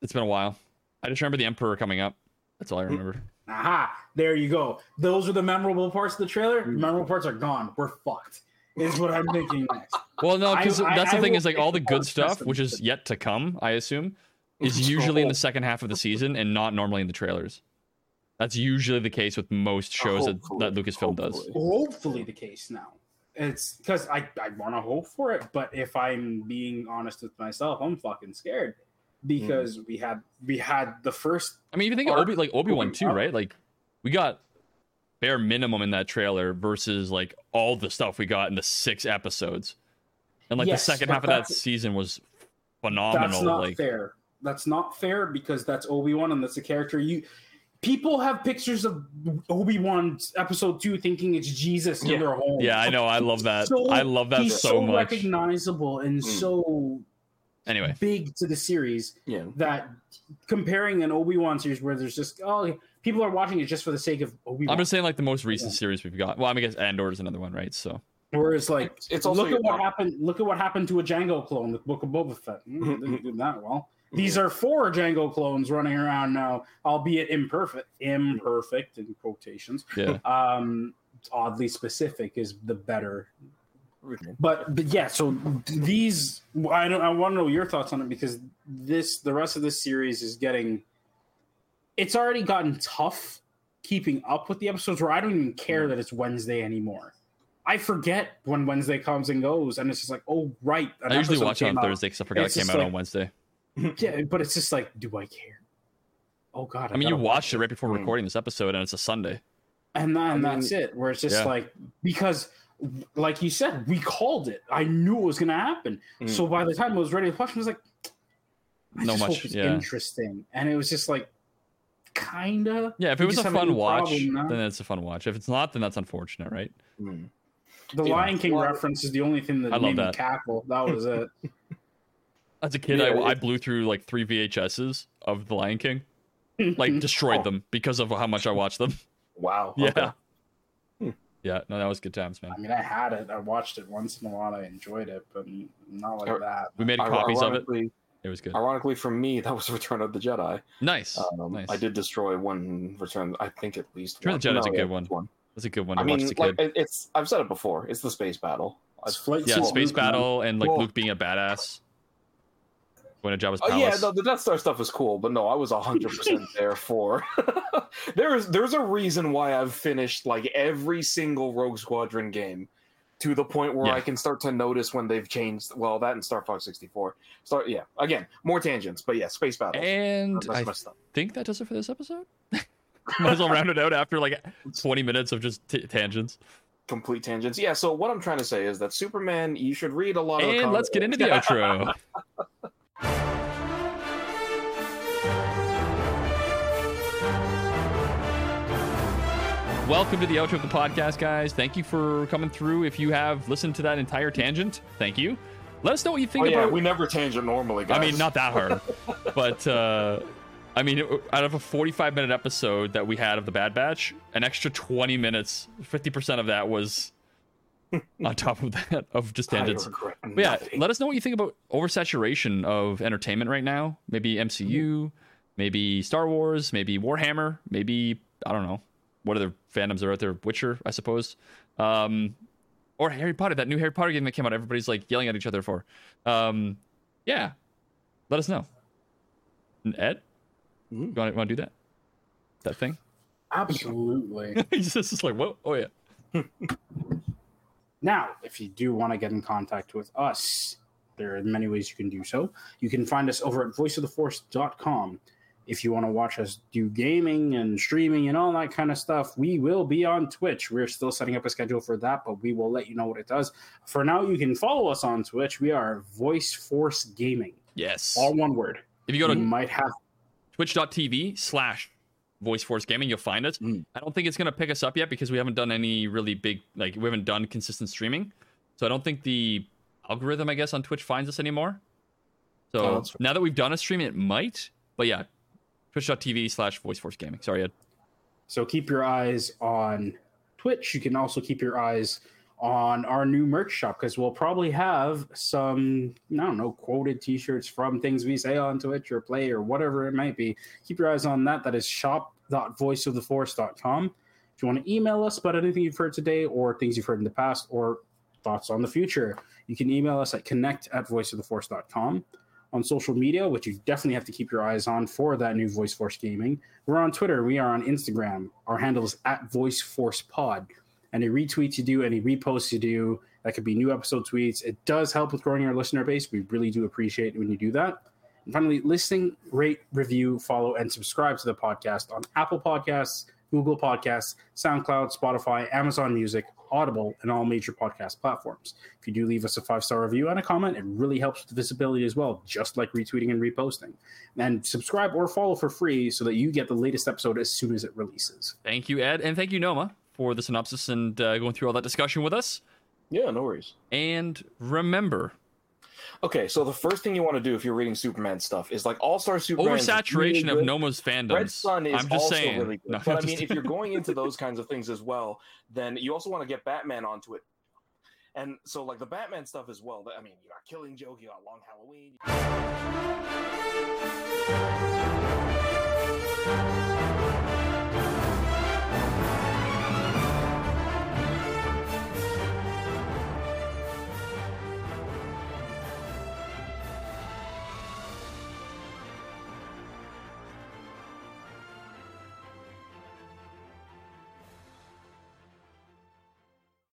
It's been a while. I just remember the Emperor coming up. That's all I remember. Aha! There you go. Those are the memorable parts of the trailer. The memorable parts are gone. We're fucked. Is what I'm thinking next. Well, no, because I- I- that's the I thing is like all the good stuff, which is yet to come, I assume, is usually in the [laughs] second half of the season and not normally in the trailers. That's usually the case with most shows that, that Lucasfilm does. hopefully. Hopefully, the case now. It's because I, I want to hope for it, but if I'm being honest with myself, I'm fucking scared because mm. we had we had the first I mean, even think of Obi like Obi Wan too, right? Like we got bare minimum in that trailer versus like all the stuff we got in the six episodes, and like Yes, the second half of that season was phenomenal. That's not like fair. That's not fair because that's Obi Wan and that's a character you. People have pictures of Obi Wan episode two thinking it's Jesus Yeah. in their home. yeah, I know, I love that. So- I love that He's so, much. recognizable and Mm. so Anyway, big to the series Yeah. that comparing an Obi Wan series where there's just oh people are watching it just for the sake of Obi Wan. I'm just saying like the most recent Yeah. series we've got. Well, I mean, I guess Andor is another one, right? So whereas like It's- it's also look at what top- happened. Look at what happened to a Jango clone with Book of Boba Fett. Mm, didn't do that well. These are four Jango clones running around now, albeit imperfect. Imperfect in quotations. yeah, Um, oddly specific is the better but, but yeah so these i don't i want to know your thoughts on it because this the rest of this series is getting it's already gotten tough keeping up with the episodes where i don't even care that it's wednesday anymore i forget when wednesday comes and goes and it's just like oh right I usually episode watch it on out. Thursday because I forgot it came out like- on Wednesday. [laughs] yeah but it's just like do i care oh god I mean, you watched it right before Mm. recording this episode, and it's a Sunday. and then I mean- that's it where it's just Yeah. like because like you said we called it i knew it was going to happen Mm. so by the time i was ready to watch i was like [tsk] I No just much, hope it's yeah. interesting and it was just like kinda Yeah, if it was a fun watch, problem then it's a fun watch. If it's not, then that's unfortunate, right? Mm. the Yeah. lion king Well, reference is the only thing that I love made me that. cackle that was it [laughs] As a kid, Yeah, I, I blew through like three VHSs of The Lion King, [laughs] like destroyed Oh. them because of how much I watched them. Wow. [laughs] Yeah. okay. Yeah, no, that was good times, man. i mean i had it i watched it once in a while i enjoyed it but not like Or- that We made Ir- copies of it. It was good. ironically, for me, that was [laughs] Return of the Jedi. Nice, Um, nice. I did destroy one Return. I think at least Return of the Jedi's a No, good yeah, one. That's a good one to I watch mean, as a like kid. it- it's. I've said it before. It's the space battle. It's flight yeah, space Luke, battle and like Well- Luke being a badass. Going to Jabba's Oh yeah, no, the Death Star stuff was cool, but no, I was hundred percent [laughs] there for. [laughs] there's there's a reason why I've finished like every single Rogue Squadron game, to the point where Yeah. I can start to notice when they've changed. Well, that and Star Fox sixty four. Start yeah, again more tangents, but yeah, space battles. and I think that does it for this episode. [laughs] Might as well round it out after like 20 minutes of just t- tangents. Complete tangents. Yeah. So what I'm trying to say is that Superman, you should read a lot of. And let's get into the outro. Welcome to the outro of the podcast, guys. Thank you for coming through. If you have listened to that entire tangent, thank you. Let us know what you Oh think yeah, about. we never tangent normally, guys. I mean, not that hard, [laughs] but uh, I mean, out of a 45 minute episode that we had of the Bad Batch, an extra 20 minutes, 50% of that was [laughs] on top of that of just tangents. Yeah, let us know what you think about oversaturation of entertainment right now. Maybe MCU, maybe Star Wars, maybe Warhammer, maybe I don't know what other fandoms are out there. Witcher, I suppose, um, or Harry Potter. That new Harry Potter game that came out, everybody's like yelling at each other for. Um, yeah, let us know. And Ed, Mhm. you want to do that? That thing? absolutely [laughs] He's just like, whoa, oh yeah. [laughs] Now, if you do want to get in contact with us, there are many ways you can do so. You can find us over at voiceoftheforce.com. If you want to watch us do gaming and streaming and all that kind of stuff, we will be on Twitch. We're still setting up a schedule for that, but we will let you know what it does. For now, you can follow us on Twitch. We are Voice Force Gaming, Yes. all one word. If you go You to might have twitch.tv slash voice force gaming you'll find us Mm. i don't think it's going to pick us up yet because we haven't done any really big like we haven't done consistent streaming so i don't think the algorithm i guess on twitch finds us anymore Oh, so that's fair. now that we've done a stream it might but yeah twitch.tv slash voice force gaming sorry ed So keep your eyes on Twitch. You can also keep your eyes on our new merch shop because we'll probably have some, I don't know, quoted t shirts from things we say on Twitch or play or whatever it might be. Keep your eyes on that. That is podcast.voiceoftheforce.com. If you want to email us about anything you've heard today or things you've heard in the past or thoughts on the future, you can email us at connect at voiceoftheforce.com. On social media, which you definitely have to keep your eyes on for that new Voice Force Gaming, we're on Twitter. We are on Instagram. Our handle is at Voice Force Pod. Any retweets you do, any reposts you do, that could be new episode tweets. It does help with growing our listener base. We really do appreciate when you do that. And finally, listening, rate, review, follow, and subscribe to the podcast on Apple Podcasts, Google Podcasts, SoundCloud, Spotify, Amazon Music, Audible, and all major podcast platforms. If you do leave us a five star review and a comment, it really helps with the visibility as well, just like retweeting and reposting. And subscribe or follow for free so that you get the latest episode as soon as it releases. Thank you, Ed, and thank you, Noma, for the synopsis and uh, going through all that discussion with us. Yeah, no worries. And remember. Okay, so the first thing you want to do if you're reading Superman stuff is like All Star Superman. Oversaturation really of Noma's fandom. Red Son is I'm just also saying. really good. No, but I mean, if you're [laughs] going into those kinds of things as well, then you also want to get Batman onto it. And so, like the Batman stuff as well. I mean, you got Killing Joke, you got Long Halloween.